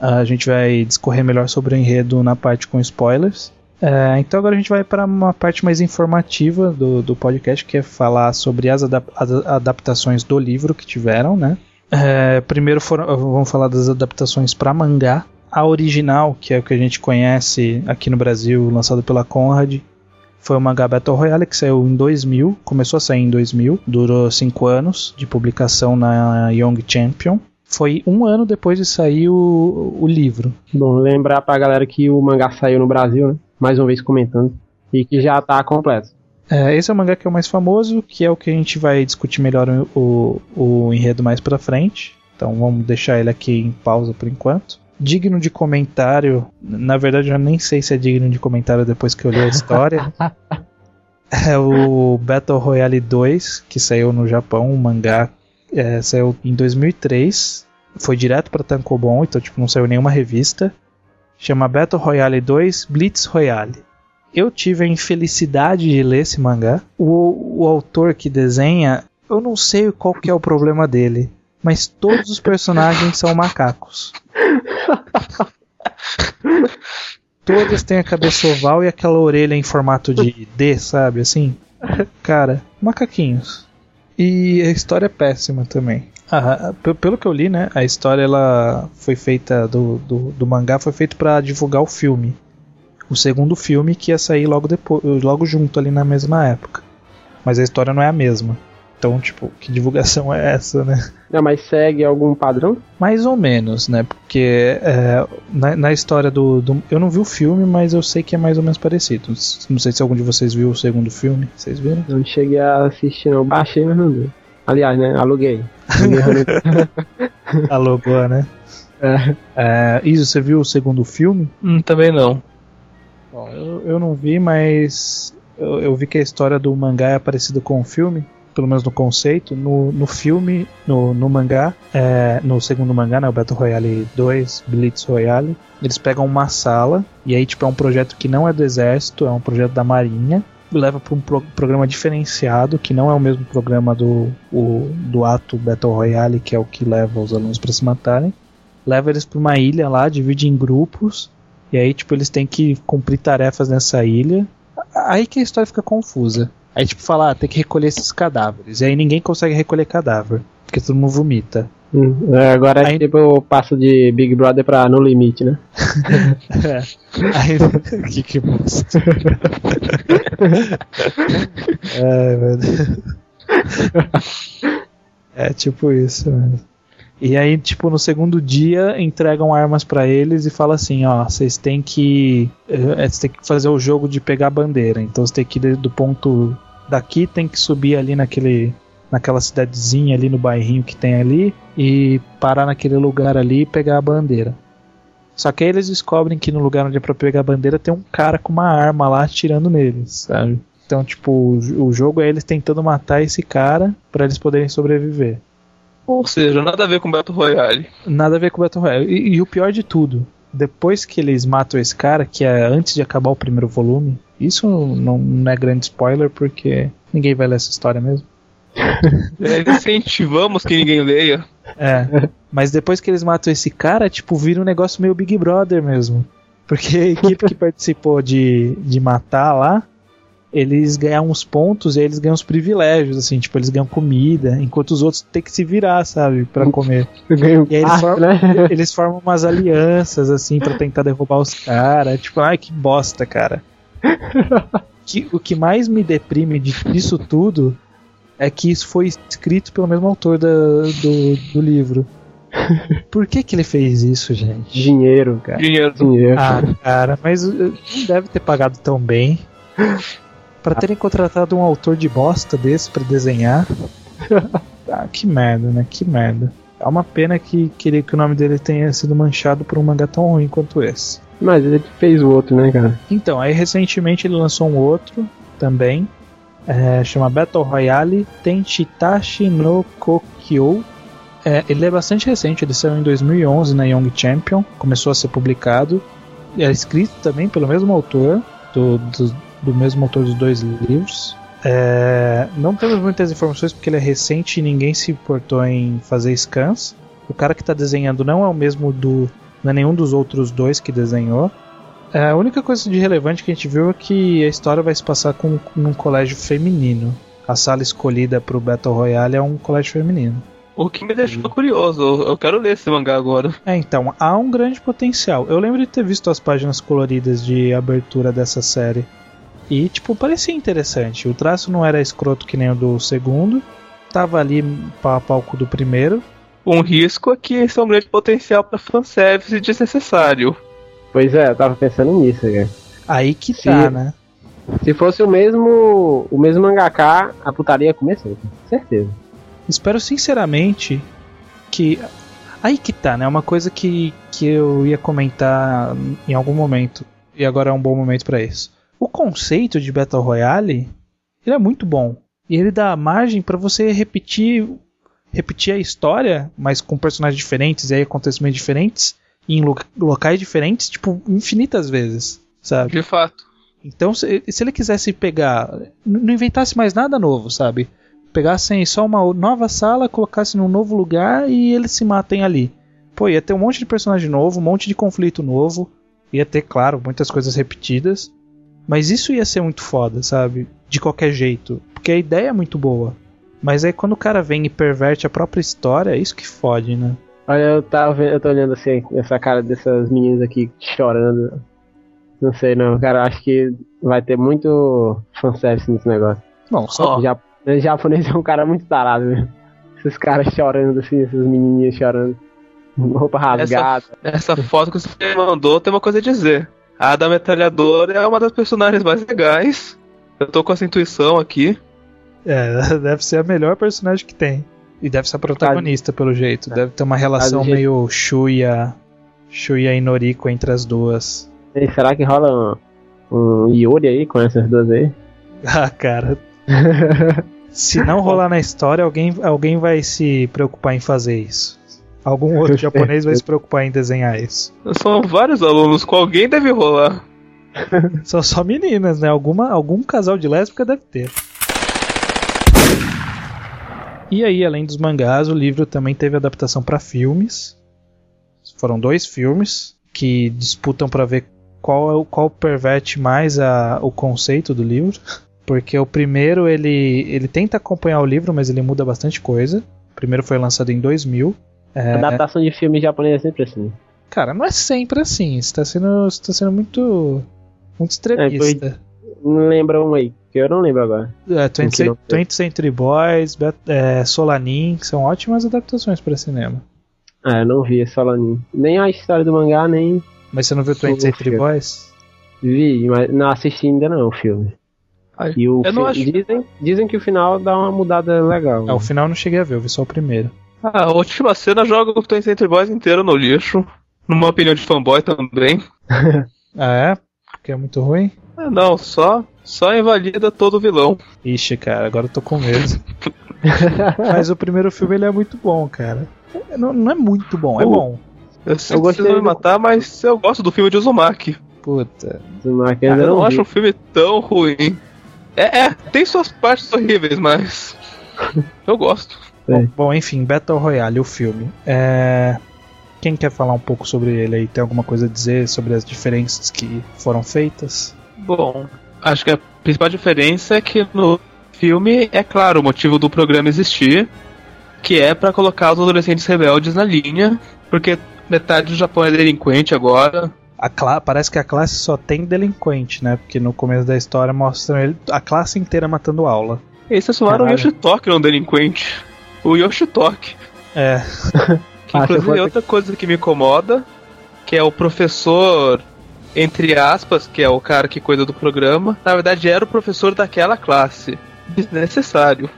A gente vai discorrer melhor sobre o enredo na parte com spoilers. É, então agora a gente vai para uma parte mais informativa do, do podcast, que é falar sobre as, adap as adaptações do livro que tiveram, né? É, primeiro foram, vamos falar das adaptações para mangá. A original, que é o que a gente conhece aqui no Brasil, lançada pela Conrad, foi o mangá Battle Royale que saiu em 2000, começou a sair em 2000, durou 5 anos de publicação na Young Champion. Foi um ano depois de sair o, o livro. Bom, lembrar pra galera que o mangá saiu no Brasil, né? mais uma vez comentando, e que já está completo. É, esse é o mangá que é o mais famoso, que é o que a gente vai discutir melhor o, o enredo mais pra frente. Então vamos deixar ele aqui em pausa por enquanto. Digno de comentário, na verdade eu nem sei se é digno de comentário depois que eu li a história. [LAUGHS] é o Battle Royale 2, que saiu no Japão, um mangá é, saiu em 2003, foi direto para Tankobon, então tipo não saiu nenhuma revista chama Battle Royale 2 Blitz Royale. Eu tive a infelicidade de ler esse mangá. O, o autor que desenha, eu não sei qual que é o problema dele, mas todos os personagens são macacos. Todos têm a cabeça oval e aquela orelha em formato de D, sabe? Assim. Cara, macaquinhos. E a história é péssima também. Ah, pelo que eu li, né, a história ela foi feita do, do, do mangá foi feito para divulgar o filme. O segundo filme que ia sair logo depois, logo junto ali na mesma época. Mas a história não é a mesma. Então, tipo, que divulgação é essa, né? Não, mas segue algum padrão? Mais ou menos, né? Porque é, na, na, história do, do, Eu não vi o filme, mas eu sei que é mais ou menos parecido. Não sei se algum de vocês viu o segundo filme. Vocês viram? Não cheguei a assistir, não. Baixei, mas não vi. Aliás, né? Aluguei. [LAUGHS] Alugou, né? É. é. Isa, você viu o segundo filme? Hum, também não. Bom, eu, eu não vi, mas eu, eu vi que a história do mangá é parecida com o filme pelo menos no conceito, no, no filme, no, no mangá, é, no segundo mangá, né, o Battle Royale 2, Blitz Royale, eles pegam uma sala, e aí, tipo, é um projeto que não é do exército, é um projeto da marinha, leva para um pro programa diferenciado, que não é o mesmo programa do, o, do ato Battle Royale, que é o que leva os alunos para se matarem. Leva eles para uma ilha lá, divide em grupos, e aí, tipo, eles têm que cumprir tarefas nessa ilha. Aí que a história fica confusa. Aí, tipo, fala, ah, tem que recolher esses cadáveres. E aí ninguém consegue recolher cadáver, porque todo mundo vomita. Hum, é, agora aí... tipo eu passo de Big Brother pra No Limite, né? [LAUGHS] é. Aí, [LAUGHS] que que bosta. [LAUGHS] é, meu É tipo isso, mano. E aí, tipo, no segundo dia entregam armas para eles e fala assim, ó, vocês têm que. É, vocês têm que fazer o jogo de pegar a bandeira. Então você tem que ir do ponto daqui tem que subir ali naquele naquela cidadezinha ali no bairrinho que tem ali e parar naquele lugar ali e pegar a bandeira. Só que aí eles descobrem que no lugar onde é pra pegar a bandeira tem um cara com uma arma lá atirando neles, sabe? Então, tipo, o jogo é eles tentando matar esse cara para eles poderem sobreviver. Ou seja, nada a ver com Battle Royale. Nada a ver com Battle Royale. E, e o pior de tudo, depois que eles matam esse cara, que é antes de acabar o primeiro volume, isso não, não é grande spoiler porque ninguém vai ler essa história mesmo. [LAUGHS] É, incentivamos que ninguém leia. É. Mas depois que eles matam esse cara, tipo, vira um negócio meio Big Brother mesmo. Porque a equipe que [LAUGHS] participou de, de matar lá, eles ganham uns pontos e eles ganham os privilégios, assim, tipo, eles ganham comida, enquanto os outros têm que se virar, sabe, para comer. [LAUGHS] e aí eles, formam, né? eles formam umas alianças, assim, para tentar derrubar os caras. Tipo, ai, que bosta, cara. [LAUGHS] que, o que mais me deprime disso tudo é que isso foi escrito pelo mesmo autor da, do, do livro. [LAUGHS] Por que que ele fez isso, gente? Dinheiro, cara. Dinheiro. Dinheiro. Ah, cara, mas uh, não deve ter pagado tão bem. Para terem contratado um autor de bosta desse para desenhar. [LAUGHS] ah, que merda, né? Que merda. É uma pena que queria que o nome dele tenha sido manchado por um mangá tão ruim quanto esse. Mas ele fez o outro, né, cara? Então, aí recentemente ele lançou um outro também. É, chama Battle Royale Tenchitashi no Kokyo. É, ele é bastante recente, ele saiu em 2011 na Young Champion, começou a ser publicado. É escrito também pelo mesmo autor, do, do do mesmo autor dos dois livros. É, não temos muitas informações porque ele é recente e ninguém se importou em fazer scans. O cara que está desenhando não é o mesmo do. Não é nenhum dos outros dois que desenhou. É, a única coisa de relevante que a gente viu é que a história vai se passar com, num colégio feminino. A sala escolhida para o Battle Royale é um colégio feminino. O que me deixou curioso, eu quero ler esse mangá agora. É, então, há um grande potencial. Eu lembro de ter visto as páginas coloridas de abertura dessa série. E, tipo, parecia interessante. O traço não era escroto que nem o do segundo. Tava ali pau a palco do primeiro. Um risco é que esse é um grande potencial para fanservice desnecessário. Pois é, eu tava pensando nisso, cara. Aí que se, tá, né? Se fosse o mesmo o mesmo mangaka, a putaria começou, certeza. Espero sinceramente que aí que tá, né? Uma coisa que, que eu ia comentar em algum momento e agora é um bom momento para isso. O conceito de Battle Royale ele é muito bom. E ele dá margem para você repetir repetir a história, mas com personagens diferentes e aí acontecimentos diferentes, em lo locais diferentes, tipo, infinitas vezes, sabe? De fato. Então, se, se ele quisesse pegar, não inventasse mais nada novo, sabe? Pegassem só uma nova sala, colocassem num novo lugar e eles se matem ali. Pô, ia ter um monte de personagem novo, um monte de conflito novo, ia ter, claro, muitas coisas repetidas, mas isso ia ser muito foda, sabe? De qualquer jeito. Porque a ideia é muito boa. Mas aí quando o cara vem e perverte a própria história, é isso que fode, né? Olha, eu, tava, eu tô olhando assim, essa cara dessas meninas aqui chorando. Não sei não, cara, acho que vai ter muito fanservice nesse negócio. Bom, só. Já, O japonês é um cara muito tarado, mesmo. Esses caras chorando assim, essas menininhas chorando. Roupa rasgada. Essa foto que você mandou tem uma coisa a dizer. A da metralhadora é uma das personagens mais legais. Eu tô com essa intuição aqui. É, [LAUGHS] deve ser a melhor personagem que tem. E deve ser a protagonista, pelo jeito. Deve ter uma relação jeito- meio Shuya, Shuya e Noriko entre as duas. E será que rola um, um Yuri aí com essas duas aí? [LAUGHS] Ah, cara. [LAUGHS] Se não rolar na história, alguém, alguém vai se preocupar em fazer isso. Algum outro japonês vai se preocupar em desenhar isso. São vários alunos, com alguém deve rolar. São só meninas, né? Alguma, algum casal de lésbica deve ter. E aí, além dos mangás, o livro também teve adaptação para filmes. Foram dois filmes que disputam para ver qual, é o- qual perverte mais a, o conceito do livro. Porque o primeiro ele, ele tenta acompanhar o livro, mas ele muda bastante coisa. O primeiro foi lançado em 2000. É, Adaptação de filme japonês é sempre assim. cara, não é sempre assim. Você tá sendo, você tá sendo muito, muito extremista. Não lembra um aí, que eu não lembro agora. É, 20, que não Cent- 20 Century Boys, Bet- é, Solanin, que são ótimas adaptações para cinema. Ah, eu não vi esse Solanin. Nem a história do mangá, nem Mas você não viu 20 Sou Century. Boys? vi, mas não assisti ainda não o filme. Ai, E o eu não fi- acho- dizem, dizem que o final dá uma mudada legal. Ah, o final eu não cheguei a ver, eu vi só o primeiro. Ah, a última cena joga o Twin Center Boys inteiro no lixo. Numa opinião de fanboy também. [LAUGHS] Ah, é? Porque é muito ruim? Ah, não, só, só invalida todo vilão. Ixi, cara, agora eu tô com medo. [LAUGHS] Mas o primeiro filme ele é muito bom, cara. Não, não é muito bom, é O- bom. Eu que gostei vão me do- matar, mas eu gosto do filme de Uzumaki. Puta. Mas que Eu não, não acho um filme tão ruim. É, é, tem suas partes horríveis, mas. Eu gosto. Bom, É. bom, enfim, Battle Royale, o filme. É... Quem quer falar um pouco sobre ele aí? Tem alguma coisa a dizer sobre as diferenças que foram feitas? Bom, acho que a principal diferença é que no filme é claro o motivo do programa existir, que é pra colocar os adolescentes rebeldes na linha, porque metade do Japão é delinquente agora. Parece que a classe só tem delinquente, né? Porque no começo da história mostram ele, a classe inteira matando aula. Eles transformaram o. Yoshitoki num delinquente. O Yoshitoki. É, Que [LAUGHS] Ah, inclusive é outra coisa que me incomoda, que é o professor, entre aspas, que é o cara que cuida do programa, na verdade era o professor daquela classe. Desnecessário.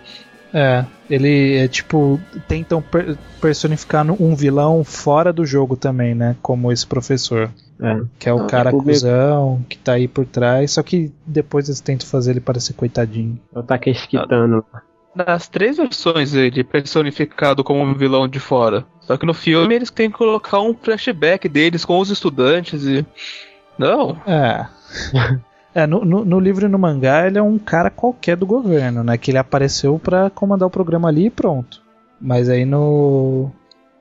é. Ele é tipo. Tentam per- personificar um vilão fora do jogo também, né? Como esse professor. É. Que é o Ah, cara o cuzão, que tá aí por trás. Só que depois eles tentam fazer ele parecer coitadinho. É o Takeshi Kitano. Nas três versões ele é personificado como um vilão de fora. Só que no filme eles têm que colocar um flashback deles com os estudantes e. Não. É. [LAUGHS] É, no, no, no livro e no mangá ele é um cara qualquer do governo, né? Que ele apareceu pra comandar o programa ali e pronto. Mas aí no.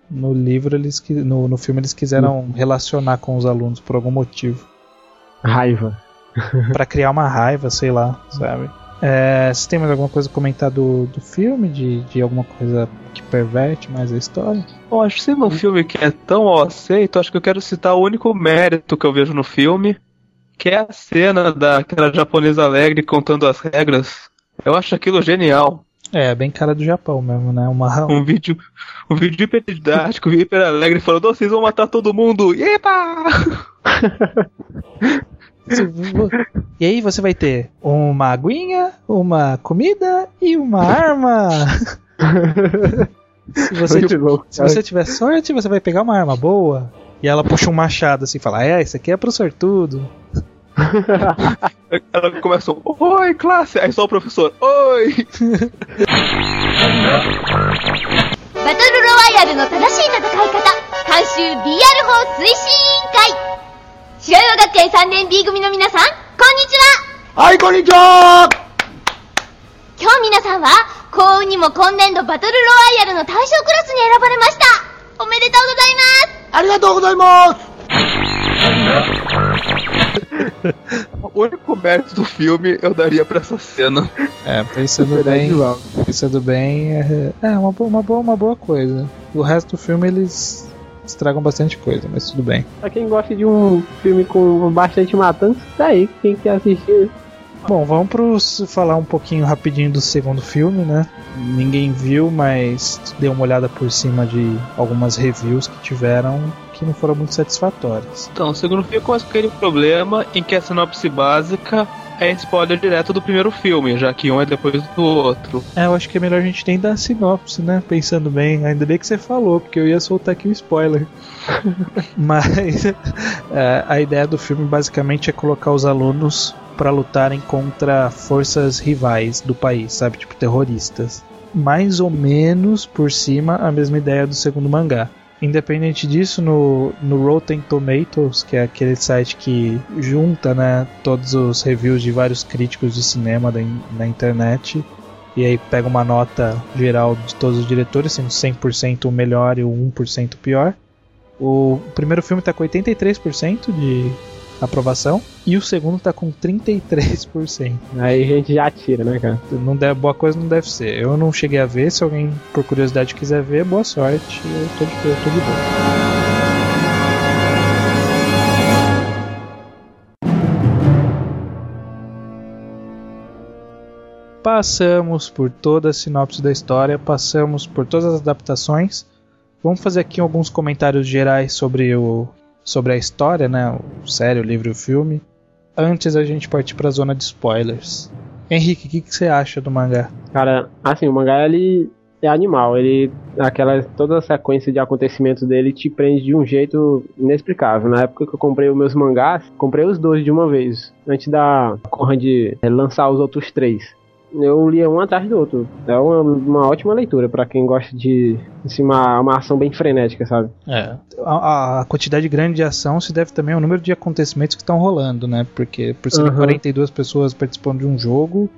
No livro eles no, no filme eles quiseram relacionar com os alunos por algum motivo. Raiva. Pra criar uma raiva, sei lá, sabe? É, você tem mais alguma coisa a comentar do, do filme? De, de alguma coisa que perverte mais a história? Bom, acho que sendo um filme que é tão mal aceito, acho que eu quero citar o único mérito que eu vejo no filme, que é a cena daquela japonesa alegre contando as regras. Eu acho aquilo genial. É, bem cara do Japão mesmo, né? Uma, Um vídeo, um vídeo hiper didático, hiper alegre, falando, "Oh, vocês vão matar todo mundo! Epa! [LAUGHS] E aí você vai ter uma aguinha, uma comida e uma arma. [LAUGHS] se, você, Muito bom. se você tiver sorte, você vai pegar uma arma boa. E ela puxa um machado assim e fala: É, isso aqui é pro sortudo. [LAUGHS] Ela começa, um, oi, classe! Aí só o professor, oi! バトルロワイヤルの正しい戦い方監修 BR 法推進委員会 白岩学園3年 B 組の皆さんこんにちははい、こんにちは今日皆さんは幸運にも今年度バトルロワイヤルの対象クラスに選ばれましたおめでとうございますありがとうございます。O único mérito do filme eu daria pra essa cena. É, pensando bem, pensando bem, é, é uma, boa, uma, boa, uma boa coisa. O resto do filme eles estragam bastante coisa, mas tudo bem. Pra quem gosta de um filme com bastante matança, tá aí. Quem quer assistir, Bom, vamos pros, falar um pouquinho rapidinho do segundo filme, né? Ninguém viu, mas deu uma olhada por cima de algumas reviews que tiveram que não foram muito satisfatórias. Então, o segundo filme começa com aquele problema em que a sinopse básica é spoiler direto do primeiro filme, já que um é depois do outro. É, eu acho que é melhor a gente nem dar sinopse, né? Pensando bem, ainda bem que você falou, porque eu ia soltar aqui o um spoiler. [LAUGHS] Mas é, a ideia do filme basicamente é colocar os alunos para lutarem contra forças rivais do país, sabe? Tipo terroristas. Mais ou menos por cima a mesma ideia do segundo mangá. Independente disso, no, no Rotten Tomatoes, que é aquele site que junta né, todos os reviews de vários críticos de cinema da, na internet, e aí pega uma nota geral de todos os diretores, sendo 100% o melhor e o 1% o pior. O primeiro filme está com 83% de aprovação e o segundo tá com 33%. Aí a gente já tira, né, cara? Não deve, boa coisa não deve ser. Eu não cheguei a ver, se alguém por curiosidade quiser ver, boa sorte. Eu tô de, eu tô de boa. Passamos por toda a sinopse da história, passamos por todas as adaptações. Vamos fazer aqui alguns comentários gerais sobre o sobre a história, né? O série, o livro e o filme. Antes a gente partir para a zona de spoilers. Henrique, o que, que, você acha do mangá? Cara, assim, o mangá ele é animal, ele aquela toda a sequência de acontecimentos dele te prende de um jeito inexplicável. Na época que eu comprei os meus mangás, comprei os dois de uma vez, antes da Conrad lançar os outros três eu lia um atrás do outro. É uma, uma ótima leitura para quem gosta de assim, uma, uma ação bem frenética, sabe? É. A, a, quantidade grande de ação se deve também ao número de acontecimentos que estão rolando, né? Porque por ser uhum. 42 pessoas participando de um jogo,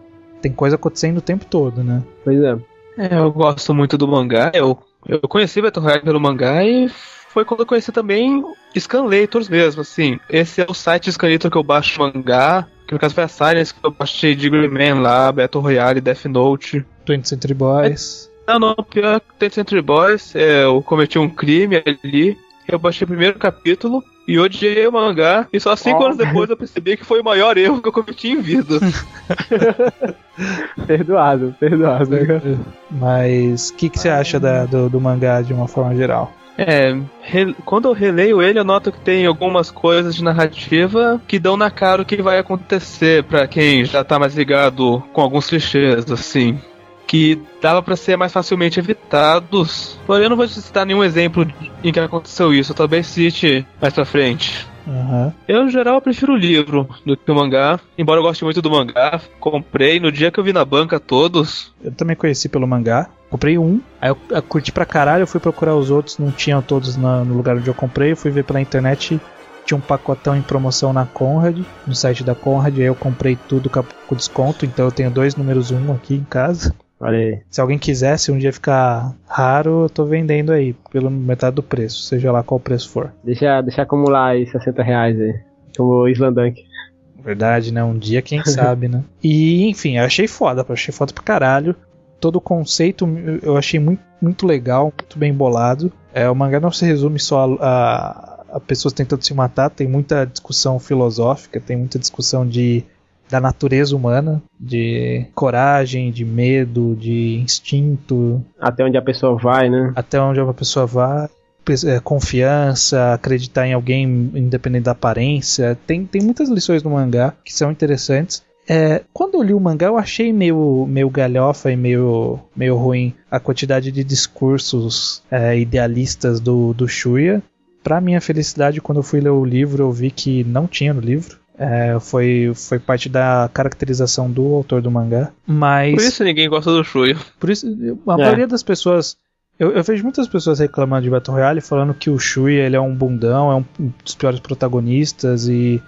tem coisa acontecendo o tempo todo, né? Pois é. é eu gosto muito do mangá. Eu, eu conheci Battle Royale pelo mangá e foi quando eu conheci também Scanlators mesmo, assim. Esse é o site Scanlator que eu baixo mangá que no caso foi a Silence, que eu baixei de Man lá, Battle Royale, Death Note. 20 Century Boys. É, não, não, pior que 20 Century Boys, é, eu cometi um crime ali, eu baixei o primeiro capítulo e odiei o mangá, e só cinco oh. anos depois eu percebi que foi o maior erro que eu cometi em vida. [LAUGHS] perdoado, perdoado. Mas o que, que você acha da, do, do mangá de uma forma geral? É, quando eu releio ele, eu noto que tem algumas coisas de narrativa que dão na cara o que vai acontecer para quem já tá mais ligado com alguns clichês, assim. Que dava para ser mais facilmente evitados. Porém, eu não vou citar nenhum exemplo em que aconteceu isso. Eu talvez cite mais pra frente. Uhum. Eu, no geral, prefiro o livro do que o mangá. Embora eu goste muito do mangá, comprei no dia que eu vi na banca todos. Eu também conheci pelo mangá. Comprei um, aí eu, eu curti pra caralho, eu fui procurar os outros, não tinham todos na, no lugar onde eu comprei, eu fui ver pela internet, tinha um pacotão em promoção na Conrad, no site da Conrad, aí eu comprei tudo com desconto, então eu tenho dois números um aqui em casa. Olha Se alguém quiser, se um dia ficar raro, eu tô vendendo aí, pelo metade do preço, seja lá qual o preço for. Deixa, deixa acumular aí 60 reais aí, como o Islandank. Verdade, né? Um dia, quem [LAUGHS] sabe, né? E, enfim, eu achei foda, achei foda pra caralho. Todo o conceito eu achei muito, muito legal, muito bem bolado. É, o mangá não se resume só a, a, a pessoas tentando se matar, tem muita discussão filosófica, tem muita discussão de da natureza humana, de coragem, de medo, de instinto. Até onde a pessoa vai, né? Até onde a pessoa vai. É, confiança, acreditar em alguém independente da aparência. Tem, tem muitas lições no mangá que são interessantes. É, quando eu li o mangá, eu achei meio, meio galhofa e meio, meio ruim a quantidade de discursos é, idealistas do, do Shuya. Para minha felicidade, quando eu fui ler o livro, eu vi que não tinha no livro. É, foi, foi parte da caracterização do autor do mangá. Mas. Por isso ninguém gosta do Shuyo. Por isso, a é. maioria das pessoas. Eu, eu, vejo muitas pessoas reclamando de Battle Royale falando que o Shuya ele é um bundão, é um dos piores protagonistas e,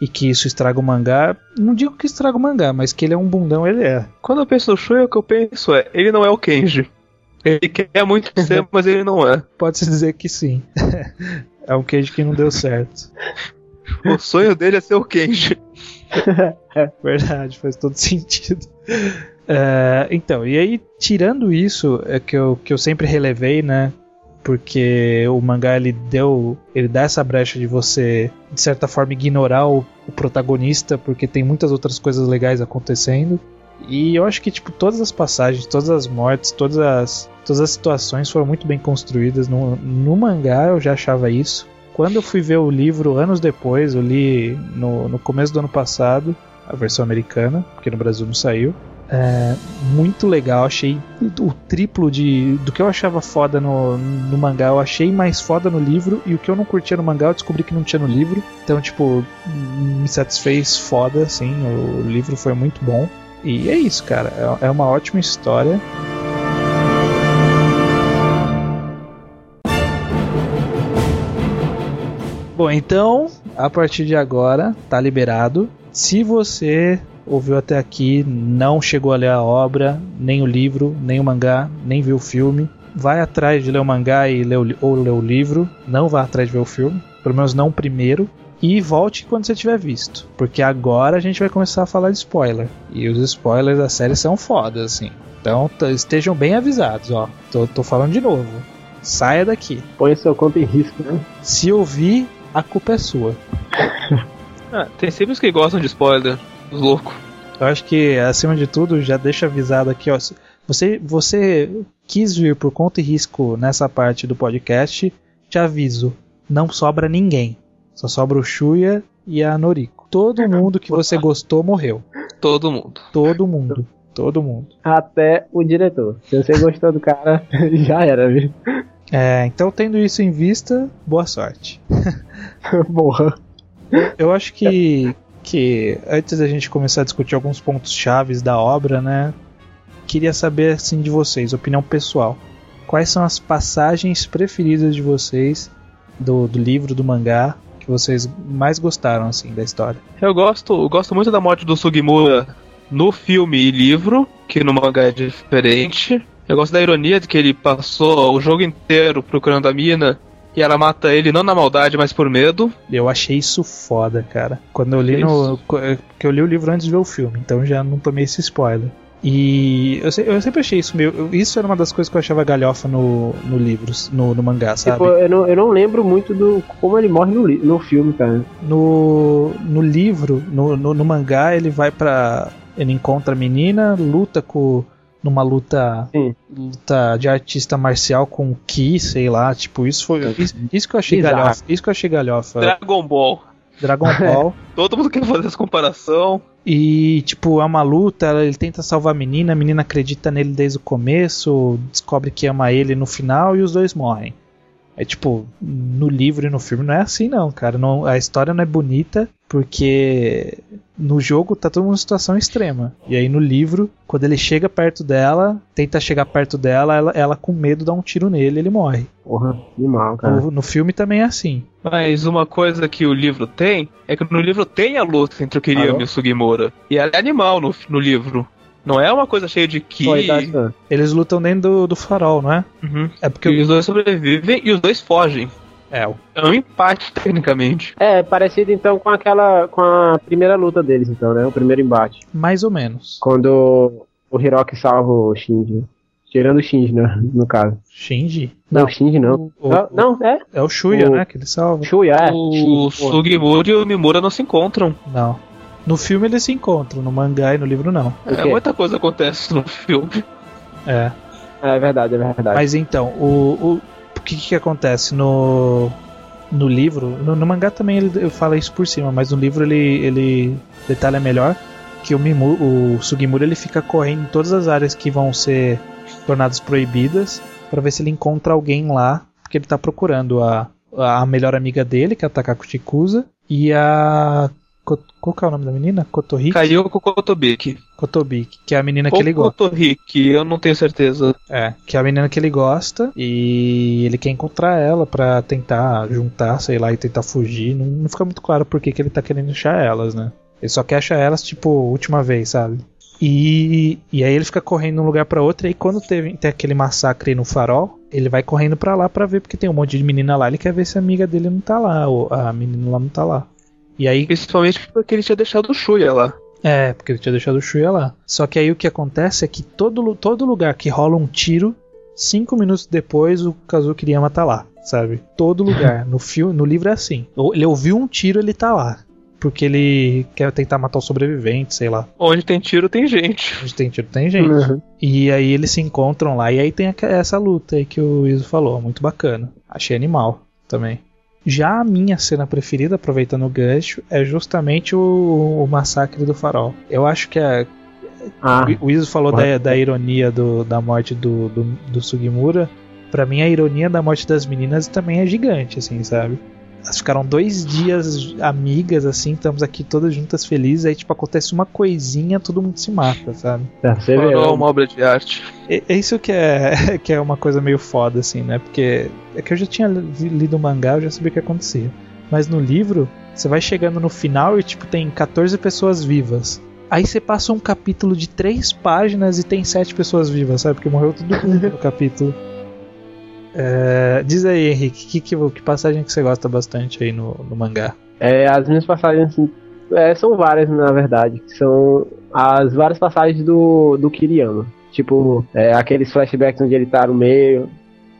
e que isso estraga o mangá. Não digo que estraga o mangá, mas que ele é um bundão, ele é. Quando eu penso no Shuya, o que eu penso é: ele não é o Kenji. Ele quer muito ser, [LAUGHS] mas ele não é. Pode-se dizer que sim. [LAUGHS] é um Kenji que não deu certo. [LAUGHS] O sonho dele é ser o Kenji. [LAUGHS] é verdade, faz todo sentido. É, então, e aí, tirando isso, é que eu, que eu sempre relevei, né? porque o mangá ele deu, ele dá essa brecha de você de certa forma ignorar o, o protagonista porque tem muitas outras coisas legais acontecendo. E eu acho que tipo todas as passagens, todas as mortes, todas as todas as situações foram muito bem construídas no, no mangá, eu já achava isso. Quando eu fui ver o livro anos depois, eu li no, no começo do ano passado, a versão americana, porque no Brasil não saiu. É, muito legal, achei o triplo de do que eu achava foda no, no mangá, eu achei mais foda no livro, e o que eu não curtia no mangá eu descobri que não tinha no livro. Então, tipo, me satisfez foda, assim, o livro foi muito bom. E é isso, cara, é, é uma ótima história. Bom, então, a partir de agora, tá liberado. Se você ouviu até aqui, não chegou a ler a obra, nem o livro, nem o mangá, nem viu o filme, vai atrás de ler o mangá e ler o, ou ler o livro, não vá atrás de ver o filme, pelo menos não o primeiro, e volte quando você tiver visto, porque agora a gente vai começar a falar de spoiler, e os spoilers da série são fodas, assim. Então estejam bem avisados, ó. Tô, tô falando de novo. Saia daqui. Põe seu conta em risco, né? Se ouvir, a culpa é sua. [LAUGHS] ah, tem sempre os que gostam de spoiler, os loucos. Eu acho que, acima de tudo, já deixa avisado aqui, ó. Você, você quis vir por conta e risco nessa parte do podcast, te aviso, não sobra ninguém. Só sobra o Shuya e a Noriko. Todo mundo que você gostou morreu. Todo mundo. Todo mundo. Todo mundo. Até o diretor. Se você gostou do cara, [LAUGHS] já era, viu? É, então tendo isso em vista, boa sorte. [LAUGHS] Boa. Eu acho que, que antes da gente começar a discutir alguns pontos chaves da obra, né? Queria saber assim de vocês, opinião pessoal. Quais são as passagens preferidas de vocês do, do livro, do mangá, que vocês mais gostaram assim da história? Eu gosto, eu gosto muito da morte do Sugimura no filme e livro, que no mangá é diferente. Eu gosto da ironia de que ele passou o jogo inteiro procurando a mina e ela mata ele não na maldade, mas por medo. Eu achei isso foda, cara. Quando eu li no. que eu li o livro antes de ver o filme, então já não tomei esse spoiler. E eu, eu, sempre achei isso meio. Isso era uma das coisas que eu achava galhofa no, no livro, no, no mangá, sabe? Tipo, eu, não, eu não lembro muito do como ele morre no, no filme, cara. No, no livro, no, no, no mangá, ele vai pra. Ele encontra a menina, luta com numa luta Sim. luta de artista marcial com Ki, sei lá, tipo, isso foi isso, isso que eu achei Exato. galhofa, isso que eu achei galhofa. Dragon Ball. Dragon [LAUGHS] Ball. Todo mundo quer fazer essa comparação. E, tipo, é uma luta, ele tenta salvar a menina, a menina acredita nele desde o começo, descobre que ama ele no final e os dois morrem. É tipo, no livro e no filme não é assim não, cara. Não, a história não é bonita porque no jogo tá todo mundo em situação extrema. E aí no livro, quando ele chega perto dela, tenta chegar perto dela, ela, ela com medo dá um tiro nele ele morre. Porra, que mal, cara. No, no filme também é assim. Mas uma coisa que o livro tem é que no livro tem a luta entre o Kiriyama e o Sugimura. E ela é animal no, no livro. Não é uma coisa cheia de ki. Eles lutam dentro do, do farol, não é? Uhum. É porque e os dois sobrevivem e os dois fogem. É, é um empate, [LAUGHS] tecnicamente. É, parecido então com aquela. com a primeira luta deles, então, né? O primeiro embate. Mais ou menos. Quando o Hiroki salva o Shinji. Tirando o Shinji, né? No caso. Shinji? Não, não Shinji não. O, não, não, é? É o Shuya, o, né? Que ele salva. Shuya, é. O Sugimura e o Mimura não se encontram. Não. No filme eles se encontram, no mangá e no livro não. É, muita coisa acontece no filme. É. É verdade, é verdade. Mas então, o, o, que que acontece no no livro, no, no mangá também ele, ele fala isso por cima, mas no livro ele ele detalha melhor que o Mimu, o Sugimura ele fica correndo em todas as áreas que vão ser tornadas proibidas para ver se ele encontra alguém lá, porque ele tá procurando a a melhor amiga dele, que é a Takako Chikusa, e a qual que é o nome da menina? Kotohiki? Kayoko Kotobiki. Kotobiki, que é a menina que ele gosta. Kotohiki, eu não tenho certeza. É, que é a menina que ele gosta e ele quer encontrar ela para tentar juntar, sei lá, e tentar fugir. Não, não fica muito claro por que, que ele tá querendo achar elas, né? Ele só quer achar elas, tipo, última vez, sabe? E, e aí ele fica correndo de um lugar para outro. E aí quando teve, tem aquele massacre no farol, ele vai correndo para lá para ver, porque tem um monte de menina lá. Ele quer ver se a amiga dele não tá lá, ou a menina lá não tá lá. E aí. Principalmente porque ele tinha deixado o Shuya lá. É, porque ele tinha deixado o Shuya lá. Só que aí o que acontece é que todo, todo lugar que rola um tiro, cinco minutos depois o Kazuo Kiriyama tá lá, sabe? Todo [LAUGHS] lugar. No filme, no livro é assim. Ele ouviu um tiro, ele tá lá. Porque ele quer tentar matar o sobrevivente, sei lá. Onde tem tiro, tem gente. Onde tem tiro, tem gente. Uhum. E aí eles se encontram lá. E aí tem essa luta aí que o Iso falou. Muito bacana. Achei animal também. Já a minha cena preferida, aproveitando o gancho, é justamente o, o massacre do farol. Eu acho que a, Ah, o Iso falou da, da ironia do- da morte do, do, do Sugimura. Pra mim, a ironia da morte das meninas também é gigante, assim, sabe? Elas ficaram dois dias amigas, assim, estamos aqui todas juntas felizes, aí, tipo, acontece uma coisinha, todo mundo se mata, sabe? você vê. Farol, uma obra de arte. É é isso que é, [LAUGHS] que é uma coisa meio foda, assim, né? Porque é que eu já tinha li- lido o mangá, eu já sabia o que acontecia. Mas no livro, você vai chegando no final e, tipo, tem 14 pessoas vivas. Aí você passa um capítulo de três páginas e tem sete pessoas vivas, sabe? Porque morreu todo mundo no [LAUGHS] capítulo. É, diz aí, Henrique, que, que, que passagem que você gosta bastante aí no, no mangá? É, as minhas passagens é, são várias, na verdade. São as várias passagens do, do Kiriyama. Tipo, é, aqueles flashbacks onde ele tá no meio,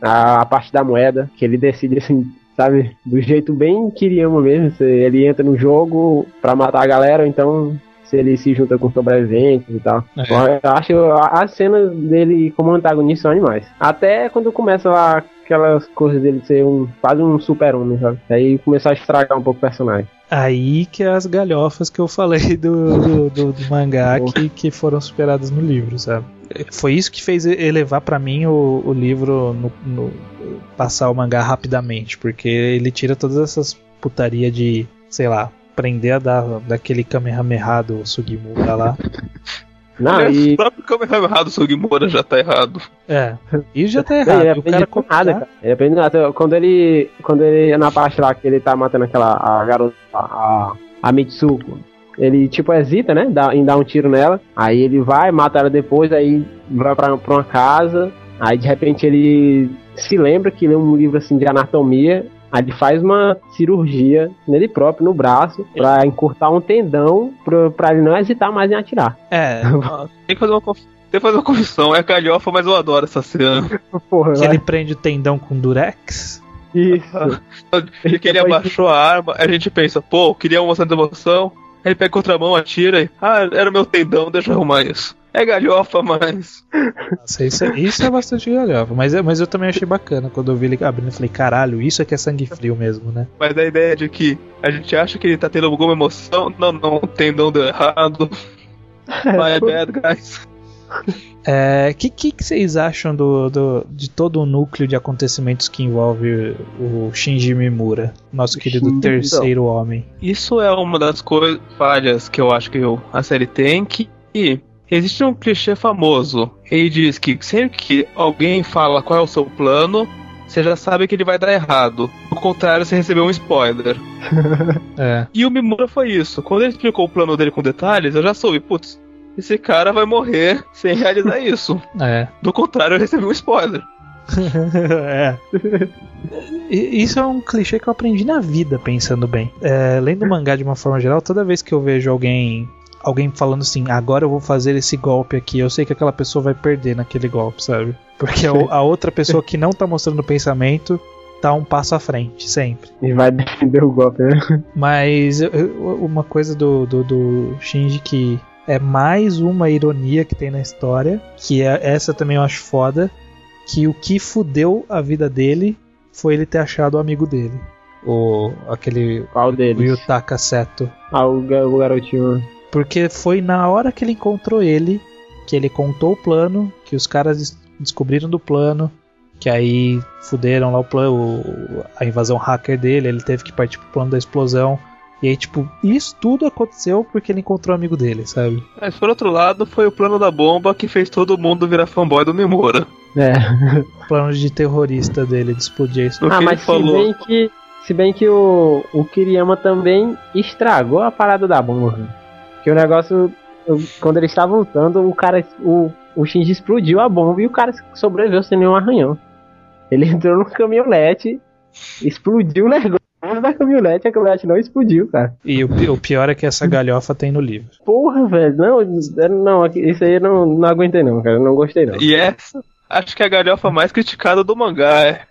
a, a parte da moeda, que ele decide assim, sabe, do jeito bem Kiriyama mesmo. Ele entra no jogo pra matar a galera, então se ele se junta com sobreviventes e tal. É. Eu acho as cenas dele como antagonista são animais. Até quando começa lá aquelas coisas dele ser um quase um super-homem, sabe? Aí começar a estragar um pouco o personagem. Aí que é as galhofas que eu falei [LAUGHS] do, do, do- do mangá que, que foram superadas no livro, sabe? Foi isso que fez elevar pra mim o, o livro no, no- passar o mangá rapidamente, porque ele tira todas essas putaria de, sei lá, prender a dar daquele Kamehameha do Sugimura lá. Não, Aliás, e O próprio Kamehameha do Sugimura já tá errado. É, e já tá Ele errado. aprende o cara com nada, cara. Ele aprende nada. Quando ele, quando ele, na parte lá que ele tá matando aquela, a garota, a, a Mitsuko, ele, tipo, hesita, né, dá, em dar um tiro nela, aí ele vai, mata ela depois, aí vai pra, pra uma casa, aí de repente ele se lembra que lê um livro, assim, de anatomia, aí ele faz uma cirurgia nele próprio, no braço, pra encurtar um tendão, pra, pra ele não hesitar mais em atirar. É, [LAUGHS] Tem que fazer uma tem que fazer uma confissão, é galhofa, mas eu adoro essa cena. Porra, que vai. ele prende o tendão com durex. Isso. [LAUGHS] E que ele abaixou a arma, a gente pensa, pô, queria uma de emoção. Aí ele pega contra a mão, atira e. Ah, era o meu tendão, deixa eu arrumar isso. É galhofa, mas. Nossa, isso, é, isso é bastante galhofa. Mas, é- mas eu também achei bacana quando eu vi ele abrindo. Eu falei, caralho, isso é que é sangue frio mesmo, né? Mas a ideia de que a gente acha que ele tá tendo alguma emoção. Não, não, o tendão deu errado. My bad, guys. É, que, que que vocês acham do, do- de todo o núcleo de acontecimentos que envolve o Shinji Mimura, nosso querido Shinji, terceiro homem? Isso é uma das coisas falhas que eu acho que o- a série tem que existe um clichê famoso. Ele diz que sempre que alguém fala qual é o seu plano, você já sabe que ele vai dar errado. No contrário, você recebeu um spoiler. [LAUGHS] É, E o Mimura foi isso. Quando ele explicou o plano dele com detalhes, eu já soube, putz, esse cara vai morrer sem realizar isso. [LAUGHS] é. Do contrário, eu recebi um spoiler. [LAUGHS] é. Isso é um clichê que eu aprendi na vida, pensando bem. É, lendo o mangá de uma forma geral, toda vez que eu vejo alguém alguém falando assim, agora eu vou fazer esse golpe aqui, eu sei que aquela pessoa vai perder naquele golpe, sabe? Porque a, o- a outra pessoa que não tá mostrando o pensamento tá um passo à frente, sempre. E vai defender o golpe, né? Mas eu- eu- uma coisa do, do, do Shinji que é mais uma ironia que tem na história, que é essa também eu acho foda, que o que fudeu a vida dele foi ele ter achado o amigo dele. O aquele Qual o deles? Yutaka Seto. Ah, o, o garotinho. Porque foi na hora que ele encontrou ele que ele contou o plano, que os caras des- descobriram do plano, que aí fuderam lá o plano, o- a invasão hacker dele, ele teve que partir pro plano da explosão. E aí, tipo, isso tudo aconteceu porque ele encontrou o amigo dele, sabe? Mas por outro lado, foi o plano da bomba que fez todo mundo virar fanboy do Mimura. É. [LAUGHS] O plano de terrorista dele de explodir isso. Ah, mas ele se falou. bem que. Se bem que o, o Kiriyama também estragou a parada da bomba. Que o negócio. Quando eles estavam lutando, o cara. O, o Shinji explodiu a bomba e o cara sobreviveu sem nenhum arranhão. Ele [LAUGHS] entrou no caminhonete, explodiu o negócio da caminhonete, a caminhonete não explodiu, cara. E o, o pior é que essa galhofa tem no livro. Porra, velho. Não, não, isso aí eu não, não aguentei não, cara. eu Não gostei não. E essa, acho que é a galhofa mais criticada do mangá é.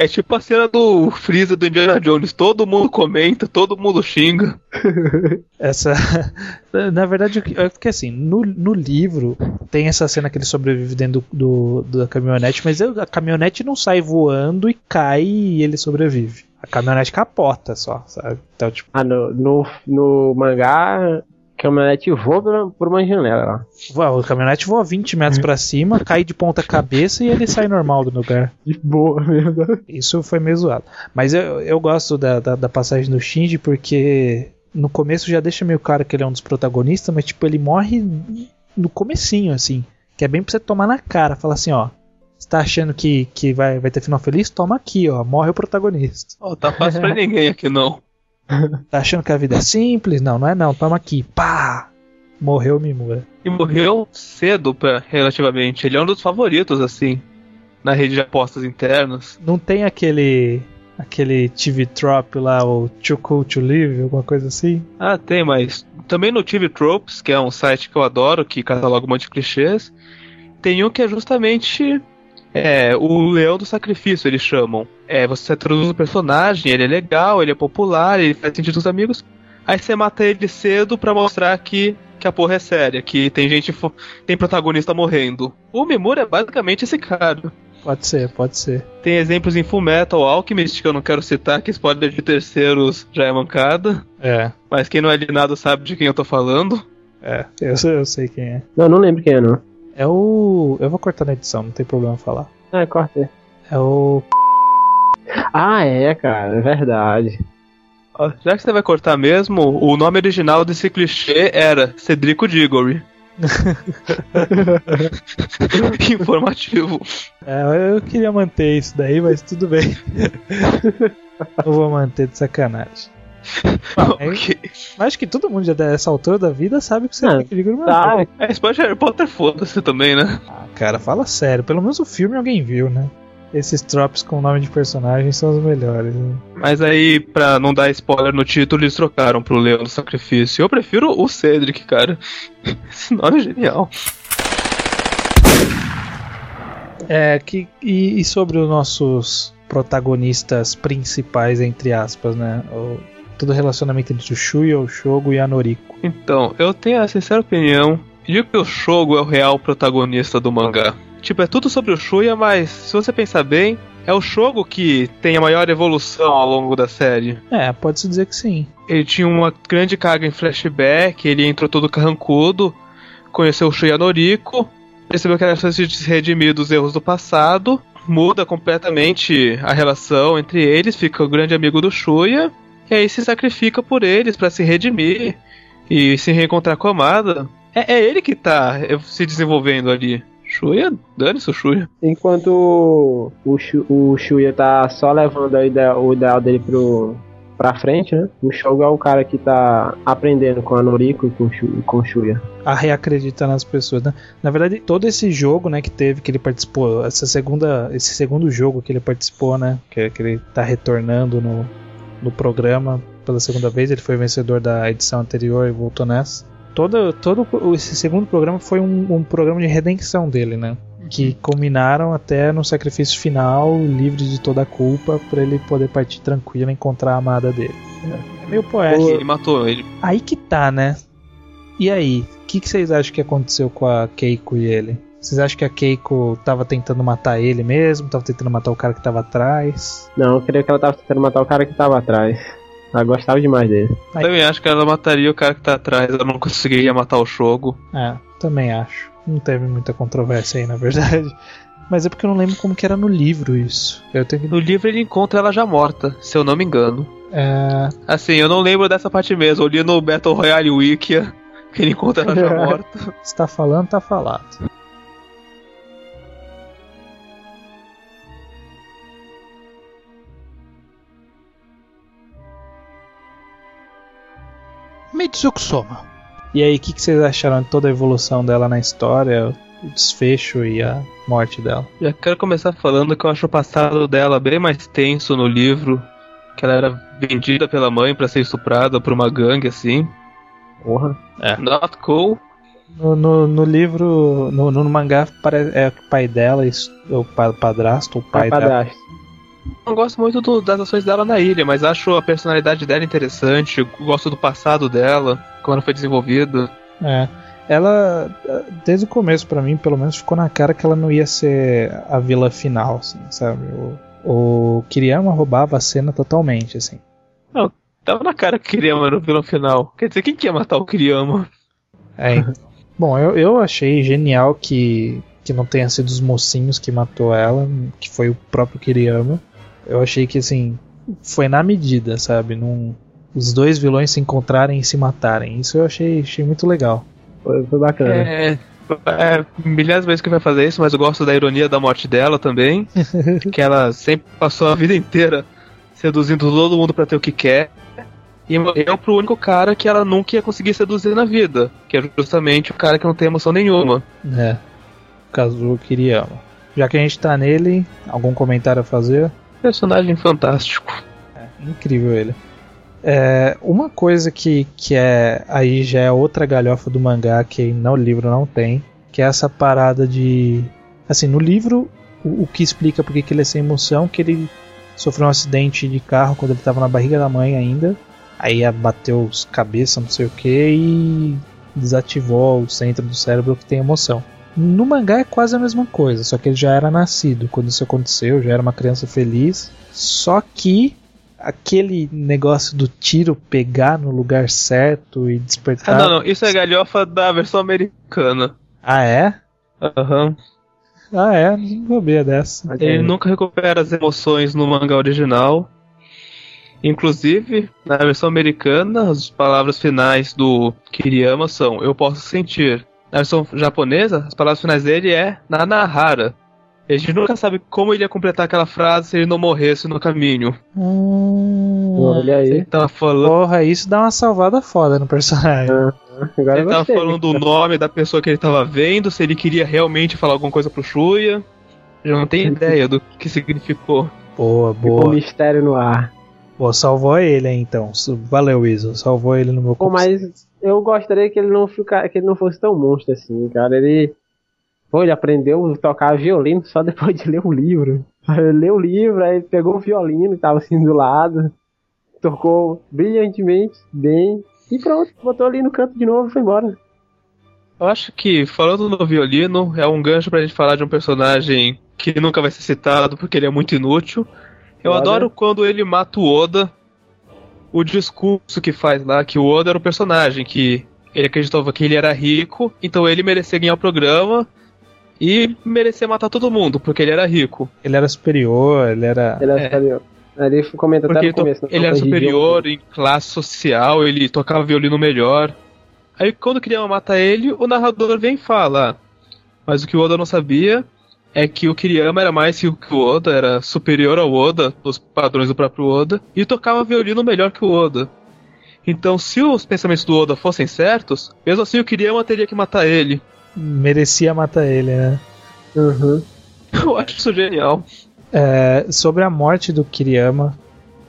É tipo a cena do Freeza do Indiana Jones. Todo mundo comenta, todo mundo xinga. [LAUGHS] Essa. [LAUGHS] Na verdade, é porque assim, no, no livro tem essa cena que ele sobrevive dentro do, do- da caminhonete, mas a caminhonete não sai voando e cai e ele sobrevive. A caminhonete capota só, sabe? Então, tipo, Ah, no, no, no mangá, caminhonete voa por, por uma janela lá. a caminhonete voa 20 metros pra cima, cai de ponta cabeça e ele sai normal do lugar. De boa [LAUGHS] mesmo. Isso foi meio zoado. Mas eu, eu gosto da, da, da passagem do Shinji porque no começo já deixa meio claro que ele é um dos protagonistas, mas tipo, ele morre no comecinho, assim. Que é bem pra você tomar na cara. Falar assim, ó. Você tá achando que, que vai, vai ter final feliz? Toma aqui, ó. Morre o protagonista. Ó, tá fácil pra [LAUGHS] ninguém aqui não. [LAUGHS] Tá achando que a vida é simples? Não, não é não. Toma aqui. Pá! Morreu o Mimura. E morreu cedo, pra, relativamente. Ele é um dos favoritos, assim, na rede de apostas internas. Não tem aquele. aquele TV Trop lá, o Too Cool to Live, alguma coisa assim? Ah, tem, mas também no TV Tropes, que é um site que eu adoro, que cataloga um monte de clichês, tem um que é justamente é, o Leão do Sacrifício, eles chamam. É, você introduz o personagem, ele é legal, ele é popular, ele faz sentido com os amigos, aí você mata ele cedo pra mostrar que, que a porra é séria, que tem gente, tem protagonista morrendo. O Mimura é basicamente esse cara. Pode ser, pode ser. Tem exemplos em Fullmetal Alchemist, que eu não quero citar, que spoiler de terceiros já é mancada. É, Mas quem não é de nada sabe de quem eu tô falando. é. Eu, sei- eu sei quem é. Não, não lembro quem é, não. É o. Eu vou cortar na edição, não tem problema falar. Ah, corta aí. É o. Ah, é, cara, é verdade. Já que você vai cortar mesmo, o nome original desse clichê era Cedrico Diggory. [LAUGHS] Informativo. É, eu queria manter isso daí, mas tudo bem. [LAUGHS] não vou manter de sacanagem. Ah, [LAUGHS] é- Ok. Mas acho que todo mundo já dessa altura da vida sabe que você Ah, tem que ligar no Tá, É, pode Harry Potter, foda-se também, né? Ah, cara, fala sério. Pelo menos o filme alguém viu, né? Esses tropes com nome de personagem são os melhores. né? Mas aí, pra não dar spoiler no título, eles trocaram pro Leão do Sacrifício. Eu prefiro o Cedric, cara. [LAUGHS] Esse nome é genial. É, que, e, e sobre os nossos protagonistas principais, entre aspas, né? O, todo o relacionamento entre o Shuya, o Shogo e a Noriko. Então, eu tenho a sincera opinião de que o Shogo é o real protagonista do mangá. Tipo, é tudo sobre o Shuya, mas se você pensar bem, é o Shogo que tem a maior evolução ao longo da série. É, pode-se dizer que sim. Ele tinha uma grande carga em flashback, ele entrou todo carrancudo, conheceu o Shuya Noriko, percebeu que era preciso se redimir dos erros do passado, muda completamente a relação entre eles, fica o grande amigo do Shuya, e aí se sacrifica por eles pra se redimir e se reencontrar com a Amada. É, é ele que tá eh, se desenvolvendo ali. Shuya, dane-se o Shuya. enquanto o, Shu, o Shuya tá só levando ideal, o ideal dele pro, pra frente, né? O Shogo é o cara que tá aprendendo com a Noriko e com, com o Shuya. A reacreditar nas pessoas, né? Na verdade, todo esse jogo, né, que teve, que ele participou, essa segunda, esse segundo jogo que ele participou, né, que, que ele tá retornando no, no programa pela segunda vez, ele foi vencedor da edição anterior e voltou nessa. Todo, todo esse segundo programa foi um, um programa de redenção dele, né? Que culminaram até no sacrifício final, livre de toda a culpa, pra ele poder partir tranquilo e encontrar a amada dele. É meio poético. Ele matou ele. Aí que tá, né? E aí? O que, que vocês acham que aconteceu com a Keiko e ele? Vocês acham que a Keiko tava tentando matar ele mesmo? Tava tentando matar o cara que tava atrás? Não, eu creio que ela tava tentando matar o cara que tava atrás. Ela gostava demais dele. Ai. Também acho que ela mataria o cara que tá atrás, ela não conseguiria matar o Shogo. É, também acho. Não teve muita controvérsia aí, na verdade. [LAUGHS] Mas é porque eu não lembro como que era no livro isso. Eu tenho que. No livro ele encontra ela já morta, se eu não me engano. É, Assim, eu não lembro dessa parte mesmo. Eu li no Battle Royale Wikia que ele encontra ela já [LAUGHS] morta. se tá falando, tá falado. Mitsuko Soma. E aí, o que, que vocês acharam de toda a evolução dela na história, o desfecho e a morte dela? Já quero começar falando que eu acho o passado dela bem mais tenso no livro. Que ela era vendida pela mãe pra ser estuprada por uma gangue assim. Porra. Not cool. No, no, no livro, no, no mangá, é o pai dela, o pa- padrasto, o pai dela. padrasto. Não gosto muito do- das ações dela na ilha, mas acho a personalidade dela interessante. Gosto do passado dela, como ela foi desenvolvida. É. Ela, desde o começo, pra mim, pelo menos, ficou na cara que ela não ia ser a vilã final, assim, sabe? O, o Kiriyama roubava a cena totalmente, assim. Tava na cara que Kiriyama era o vilão final. Quer dizer, quem que ia matar o Kiriyama? É, [LAUGHS] bom, eu, eu achei genial que, que não tenha sido os mocinhos que matou ela, que foi o próprio Kiriyama. Eu achei que, assim, foi na medida, sabe? Num, os dois vilões se encontrarem e se matarem. Isso eu achei, achei muito legal. Foi, foi bacana. É, é milhares de vezes que vai fazer isso, mas eu gosto da ironia da morte dela também. [LAUGHS] que ela sempre passou a vida inteira seduzindo todo mundo pra ter o que quer. E morreu pro único cara que ela nunca ia conseguir seduzir na vida. Que é justamente o cara que não tem emoção nenhuma. É. Kazuo Kiriyama. Já que a gente tá nele, algum comentário a fazer? Personagem fantástico. Incrível ele. É, uma coisa que, que é aí já é outra galhofa do mangá que no livro não tem, que é essa parada de assim no livro o, o que explica porque que ele é sem emoção, que ele sofreu um acidente de carro quando ele estava na barriga da mãe ainda, aí bateu os cabeça não sei o que e desativou o centro do cérebro que tem emoção. No mangá é quase a mesma coisa, só que ele já era nascido quando isso aconteceu, já era uma criança feliz, só que aquele negócio do tiro pegar no lugar certo e Ah, despertar. não, não. Isso é galhofa da versão americana. Ah, é? Aham. Ah, é? Não sabia dessa. Ele é, nunca recupera as emoções no mangá original. Inclusive, na versão americana, as palavras finais do Kiriyama são Eu posso sentir. Na versão japonesa, as palavras finais dele é Nanahara. A gente nunca sabe como ele ia completar aquela frase se ele não morresse no caminho. Hum, Olha aí. Ele tava falando, porra, isso dá uma salvada foda no personagem. Agora ele tava você. falando do nome da pessoa que ele tava vendo, se ele queria realmente falar alguma coisa pro Shuya. Eu não tenho ideia do que significou. Boa, Ficou um boa. mistério no ar. Pô, salvou ele então. Valeu, Iso. Salvou ele no meu Pô, mas eu gostaria que ele não ficar, que ele não fosse tão monstro assim, cara. Ele, pô, ele aprendeu a tocar violino só depois de ler o livro. Ele leu o livro, aí pegou o violino que tava assim do lado, tocou brilhantemente, bem, e pronto, botou ali no canto de novo e foi embora. Eu acho que, falando no violino, é um gancho pra gente falar de um personagem que nunca vai ser citado porque ele é muito inútil. Eu Oda. adoro quando ele mata o Oda, o discurso que faz lá, que o Oda era o personagem, que ele acreditava que ele era rico, então ele merecia ganhar o programa e merecia matar todo mundo, porque ele era rico. Ele era superior, ele era. Ele, É. é. ele comenta até no começo. né, ele era superior em classe social, ele tocava violino melhor. Aí quando queria matar ele, o narrador vem e fala. "Ah, Mas o que o Oda não sabia é que o Kiriyama era mais rico que o Oda, era superior ao Oda, os padrões do próprio Oda, e tocava violino melhor que o Oda. Então, se os pensamentos do Oda fossem certos, mesmo assim o Kiriyama teria que matar ele. Merecia matar ele, né? Uhum. [LAUGHS] Eu acho isso genial. É, sobre a morte do Kiriyama,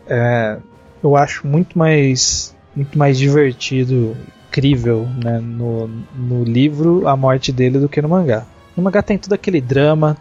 é, eu acho muito mais, muito mais divertido, incrível, né, no, no livro a morte dele do que no mangá. No mangá tem todo aquele drama,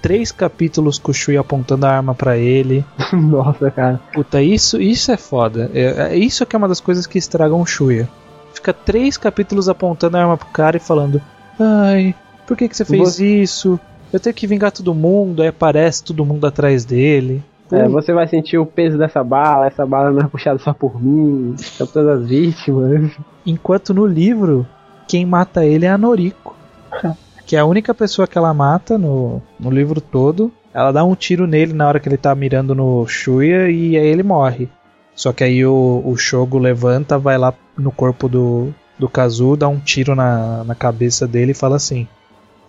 três capítulos com o Shui apontando a arma pra ele. [LAUGHS] Nossa, cara. Puta, isso, isso é foda. É, é isso que é uma das coisas que estragam o Shuya. Fica três capítulos apontando a arma pro cara e falando: Ai, por que, que você fez Você- isso? Eu tenho que vingar todo mundo. Aí aparece todo mundo atrás dele. É, você vai sentir o peso dessa bala, essa bala não é puxada só por mim, são todas as vítimas. Enquanto no livro, quem mata ele é a Noriko. [LAUGHS] Que é a única pessoa que ela mata no, no livro todo. Ela dá um tiro nele na hora que ele tá mirando no Shuya e aí ele morre. Só que aí o, o Shogo levanta, vai lá no corpo do, do Kazu, dá um tiro na, na cabeça dele e fala assim.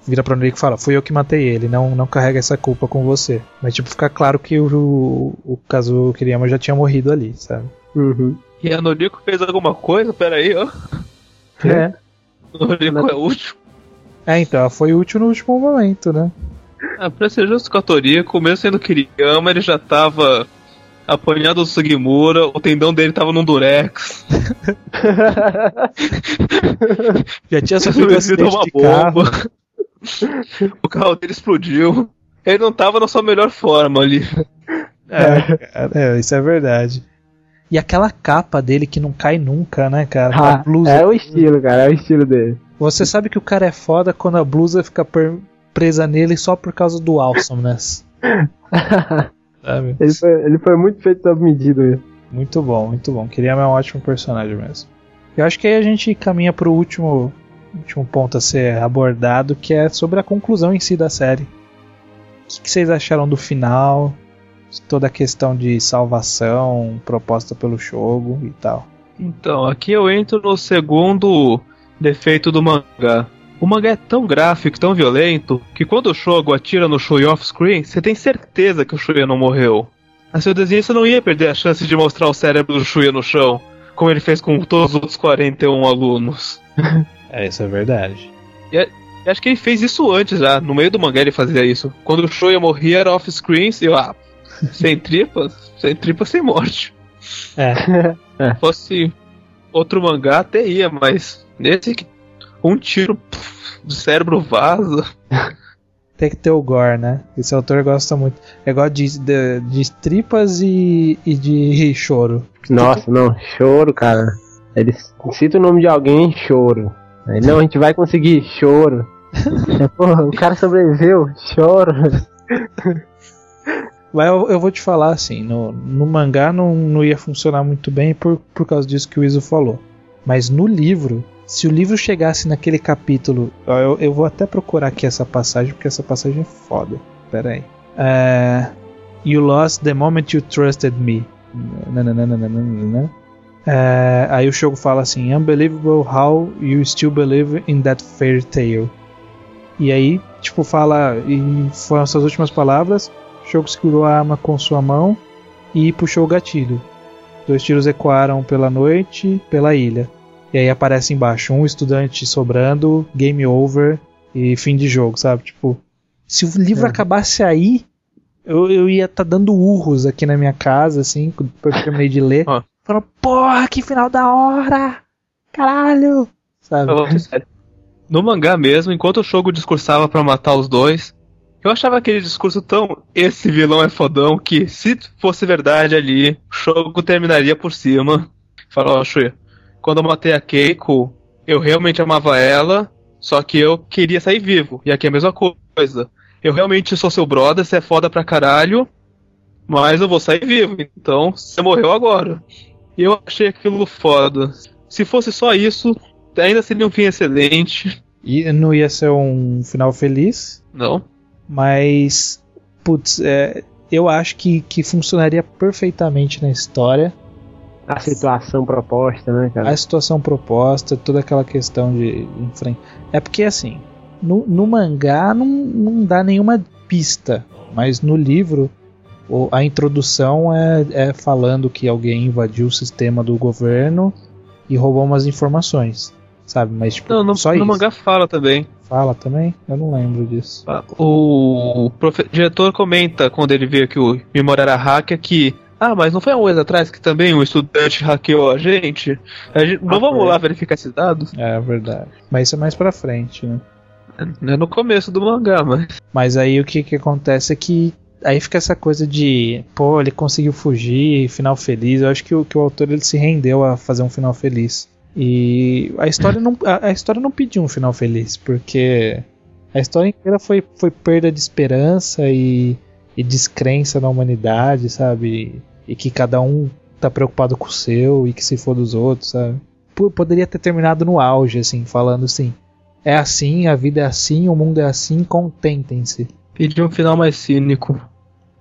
Vira pra Noriko e fala, fui eu que matei ele, não, não carrega essa culpa com você. Mas tipo, fica claro que o, o Kazu Kiriyama já tinha morrido ali, sabe? Uhum. E a Noriko fez alguma coisa? Pera aí, ó. É. [LAUGHS] Noriko é útil. É, então, ela foi útil no último momento, né? Ah, pra ser justo com a Toriko, mesmo sendo Kiriyama, ele já tava apanhado do Sugimura, o tendão dele tava num durex. [LAUGHS] Já tinha sofrido um acidente uma de carro. bomba. o carro dele explodiu. Ele não tava na sua melhor forma ali. É, cara, é, isso é verdade. E aquela capa dele que não cai nunca, né, cara? Ah, é o estilo, cara, é o estilo dele. Você sabe que o cara é foda quando a blusa fica per- presa nele só por causa do awesomeness. [LAUGHS] Sabe? Ele foi, ele foi muito feito sob medida. mesmo. Muito bom, muito bom. Queria é um ótimo personagem mesmo. Eu acho que aí a gente caminha pro último, último ponto a ser abordado, que é sobre a conclusão em si da série. O que, que vocês acharam do final? De Toda a questão de salvação proposta pelo jogo e tal. Então, aqui eu entro no segundo defeito do mangá. O mangá é tão gráfico, tão violento, que quando o Shogo atira no Shuya off-screen, você tem certeza que o Shuya não morreu. A seu desenhista não ia perder a chance de mostrar o cérebro do Shuya no chão, como ele fez com todos os outros 41 alunos. [LAUGHS] É, isso é verdade. E acho que ele fez isso antes já, no meio do mangá ele fazia isso. Quando o Shuya morria era off-screen, e eu, ah, sem tripas? Sem tripas, sem morte. É, [LAUGHS] Se fosse outro mangá, até ia, mas nesse que um tiro do cérebro vaza. [LAUGHS] tem que ter o gore, né? Esse autor gosta muito. É igual de, de, de tripas e, e de choro. Nossa, não, choro, cara. Ele cita o nome de alguém, choro. Aí, não, a gente vai conseguir, choro. [LAUGHS] É, Porra, o cara sobreviveu, choro. [LAUGHS] Mas eu, eu vou te falar assim, no, no mangá não, não ia funcionar muito bem por, por causa disso que o Iso falou. Mas no livro, se o livro chegasse naquele capítulo. Eu, eu vou até procurar aqui essa passagem, porque essa passagem é foda. Pera aí. É, you lost the moment you trusted me. Nananana. É, aí o Shogo fala assim: Unbelievable how you still believe in that fairy tale. E aí, tipo, fala. E foram essas últimas palavras. Shogo segurou a arma com sua mão e puxou o gatilho. Dois tiros ecoaram pela noite, pela ilha. E aí aparece embaixo um estudante sobrando, game over e fim de jogo, sabe? Tipo, se o livro É. acabasse aí, eu, eu ia estar dando urros aqui na minha casa, assim, quando eu terminei de ler. [LAUGHS] Ó. Falando, porra, que final da hora! Caralho! Sabe? No mangá mesmo, enquanto o Shogo discursava pra matar os dois, eu achava aquele discurso tão esse vilão é fodão que se fosse verdade ali, o Shogo terminaria por cima. Falou, ó, Shuya, quando eu matei a Keiko, eu realmente amava ela, só que eu queria sair vivo. E aqui é a mesma coisa. Eu realmente sou seu brother, você é foda pra caralho, mas eu vou sair vivo, então você morreu agora. E eu achei aquilo foda. Se fosse só isso, ainda seria um fim excelente. E não ia ser um final feliz, Não. mas. Putz, é, eu acho que, que funcionaria perfeitamente na história. A situação proposta, né, cara? A situação proposta, toda aquela questão de enfrentar. É porque assim, no, no mangá não, não dá nenhuma pista, mas no livro o- a introdução é, é falando que alguém invadiu o sistema do governo e roubou umas informações, sabe? Mas tipo, Não, no, só no isso. mangá fala também. Fala também? Eu não lembro disso. O profe- diretor comenta quando ele vê que o Mimora era hacker que. Ah, mas não foi um mês atrás que também um estudante hackeou a gente? A gente- não Ah, vamos foi. lá verificar esses dados? É verdade. Mas isso é mais pra frente, né? É no começo do mangá, mas. Mas aí o que que acontece é que aí fica essa coisa de, pô, ele conseguiu fugir, final feliz. Eu acho que o, que o autor ele se rendeu a fazer um final feliz. E a história não, a, a história não pediu um final feliz, porque a história inteira foi, foi perda de esperança e, e descrença na humanidade, sabe? E que cada um tá preocupado com o seu e que se for dos outros, sabe? Poderia ter terminado no auge, assim, falando assim: é assim, a vida é assim, o mundo é assim, contentem-se. Pedi um final mais cínico.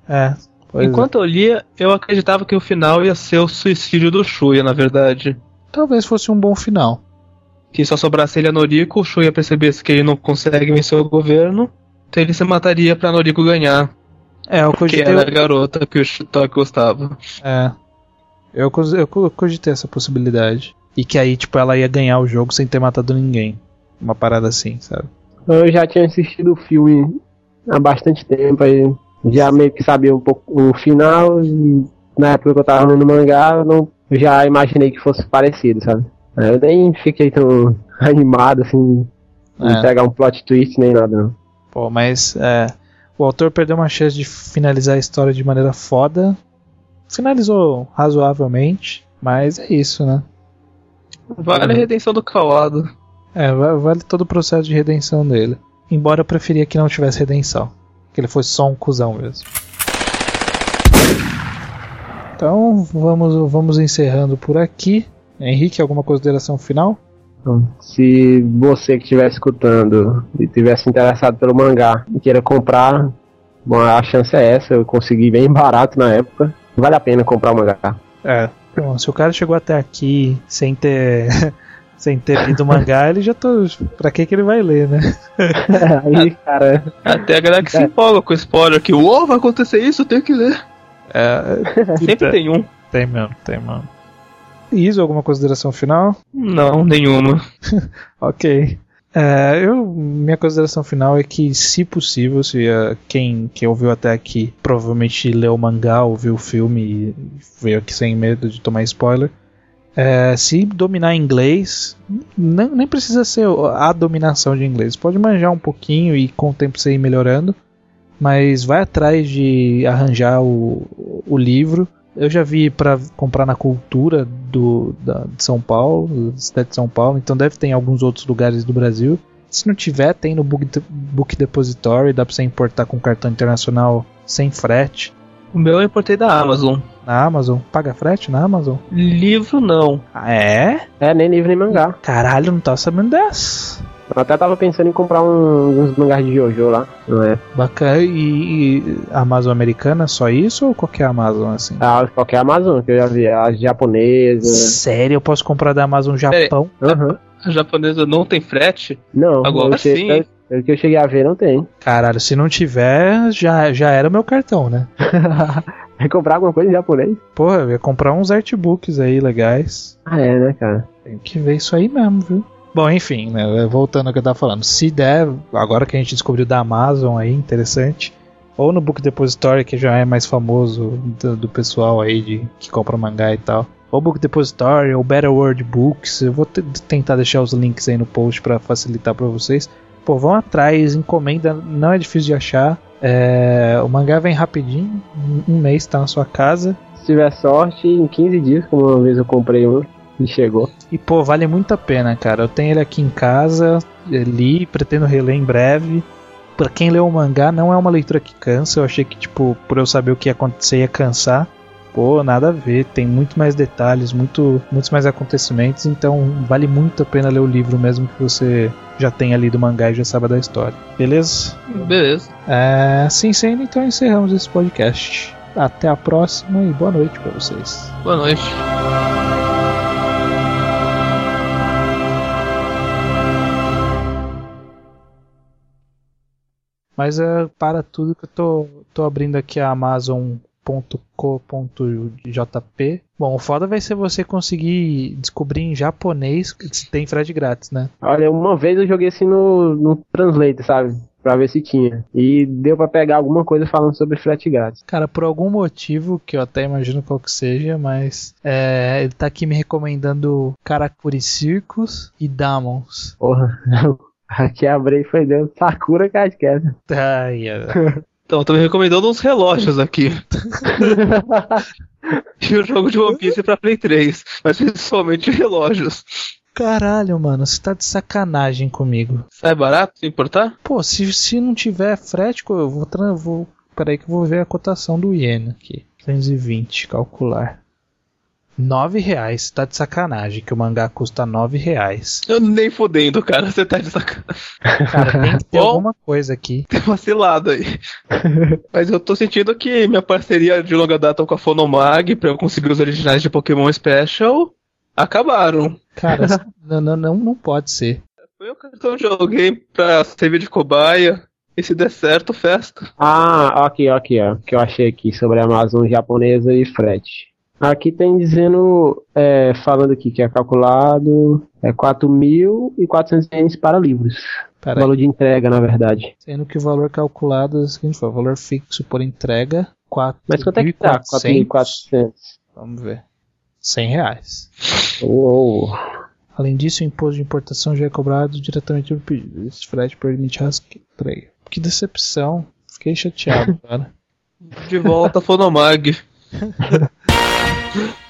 É. é. Enquanto eu lia, eu acreditava que o final ia ser o suicídio do Shuya, na verdade. Talvez fosse um bom final. Que só sobrasse ele a Noriko, o Shuya percebesse que ele não consegue vencer o governo, então ele se mataria pra Noriko ganhar. É, eu Que cogitei. era a garota que o Shitoki gostava. É. Eu, eu co- cogitei essa possibilidade. E que aí, tipo, ela ia ganhar o jogo sem ter matado ninguém. Uma parada assim, sabe? Eu já tinha assistido o filme há bastante tempo, aí já meio que sabia um pouco o final e na época que eu tava lendo mangá, eu não, eu já imaginei que fosse parecido, sabe? Eu nem fiquei tão [LAUGHS] animado assim, É. de pegar um plot twist nem nada, não. Pô, mas é, o autor perdeu uma chance de finalizar a história de maneira foda. Finalizou razoavelmente, mas é isso, né? Vale a redenção do Kawado. É, va- vale todo o processo de redenção dele. Embora eu preferia que não tivesse redenção. Que ele fosse só um cuzão mesmo. Então vamos, vamos encerrando por aqui. Henrique, alguma consideração final? Então, se você que estiver escutando e tivesse interessado pelo mangá e queira comprar, bom, a chance é essa, eu consegui bem [LAUGHS] barato na época. Vale a pena comprar o mangá. É. Bom, se o cara chegou até aqui sem ter. [LAUGHS] sem ter lido o mangá, ele já tô. Pra que, que ele vai ler, né? [LAUGHS] Aí, cara, Até a galera que se É. empolga com o spoiler que, uou, vai acontecer isso, eu tenho que ler. É, Sempre tem um. Tem mesmo, tem mesmo. Isso, alguma consideração final? Não, nenhuma. [LAUGHS] Ok. É, eu, minha consideração final é que, se possível, se eh, quem, quem ouviu até aqui provavelmente leu o mangá, ouviu o filme e veio aqui sem medo de tomar spoiler, é, se dominar inglês, nem, nem precisa ser a dominação de inglês, pode manjar um pouquinho e com o tempo você ir melhorando, mas vai atrás de arranjar o, o livro. Eu já vi para comprar na Cultura do, da, de São Paulo, da cidade de São Paulo, então deve ter em alguns outros lugares do Brasil. Se não tiver, tem no Book, Book Depository, dá pra você importar com cartão internacional sem frete. O meu eu importei da Amazon. Na Amazon, paga frete na Amazon? Livro não. Ah, é? é nem livro nem mangá. Caralho, não tava sabendo dessa. Eu até tava pensando em comprar um- uns mangás de Jojo lá, não é? Bacana. E, e Amazon americana, só isso ou qualquer Amazon assim? Ah, qualquer Amazon que eu já vi, a japonesa. Sério, eu posso comprar da Amazon Japão? Aham. A japonesa não tem frete? Não, Agora sim. eu- O que eu cheguei a ver não tem. Caralho, se não tiver, já, já era meu cartão, né? [LAUGHS] Vai comprar alguma coisa em japonês? Porra, eu ia comprar uns artbooks aí legais. Ah, é, né, cara? Tem que ver isso aí mesmo, viu? Bom, enfim, né, voltando ao que eu tava falando. Se der, agora que a gente descobriu da Amazon aí, interessante. Ou no Book Depository, que já é mais famoso do, do pessoal aí de, que compra mangá e tal. Ou Book Depository, ou Better World Books. Eu vou te- tentar deixar os links aí no post pra facilitar pra vocês. Pô, vão atrás, encomenda, não é difícil de achar. É, o mangá vem rapidinho, um- um mês tá na sua casa. Se tiver sorte, em 15 dias, como uma vez eu comprei um [LAUGHS] e chegou. E pô, vale muito a pena, cara. Eu tenho ele aqui em casa, eh, li, pretendo reler em breve. Pra quem leu o mangá, não é uma leitura que cansa. Eu achei que, tipo, por eu saber o que ia acontecer, ia cansar. Pô, nada a ver. Tem muito mais detalhes, muito, muitos mais acontecimentos. Então, vale muito a pena ler o livro, mesmo que você já tenha lido o mangá e já saiba da história. Beleza? Beleza. É, assim sendo, então encerramos esse podcast. Até a próxima e boa noite pra vocês. Boa noite. Mas é para tudo que eu tô, tô abrindo aqui a Amazon.co.jp. Bom, o foda vai ser você conseguir descobrir em japonês se tem frete grátis, né? Olha, uma vez eu joguei assim no, no Translate, sabe? Pra ver se tinha. E deu pra pegar alguma coisa falando sobre frete grátis. Cara, por algum motivo, que eu até imagino qual que seja, mas é, ele tá aqui me recomendando Karakuri Circus e Damons. Porra. [LAUGHS] [LAUGHS] Aqui abri foi deu Sakura Cardcast. Ai, ai. [LAUGHS] Então, tô me recomendando uns relógios aqui. [LAUGHS] e o jogo de One Piece pra Play 3. Mas principalmente relógios. Caralho, mano, você tá de sacanagem comigo. Sai barato se importar? Pô, se, se não tiver frete, eu vou, tra- vou. Peraí que eu vou ver a cotação do Iena aqui. 220, calcular. 9 reais, tá de sacanagem, que o mangá custa 9 reais. Eu nem fodendo, cara. Você tá de sacanagem. Cara, tem que ter [LAUGHS] Bom. alguma coisa aqui. Tem vacilado aí. [LAUGHS] Mas eu tô sentindo que minha parceria de longa data com a Fonomag pra eu conseguir os originais de Pokémon Special acabaram. Cara, [LAUGHS] não, não, não, não pode ser. Foi o cartão de alguém pra servir de cobaia. E se der certo, festa. Ah, aqui, aqui, ó. Que eu achei aqui sobre a Amazon japonesa e frete. Aqui tem dizendo, é, falando aqui que é calculado é 4.400 ienes para livros. Peraí. Valor de entrega, na verdade. Sendo que o valor calculado é o seguinte: foi o valor fixo por entrega Mas quanto é que tá? 4.400. 4.400. Vamos ver. 100 reais. Uou. Além disso, o imposto de importação já é cobrado diretamente no pedido. Esse frete permite rastreio. Que decepção. Fiquei chateado, [LAUGHS] cara. De volta a Fonomag. [LAUGHS] Yeah.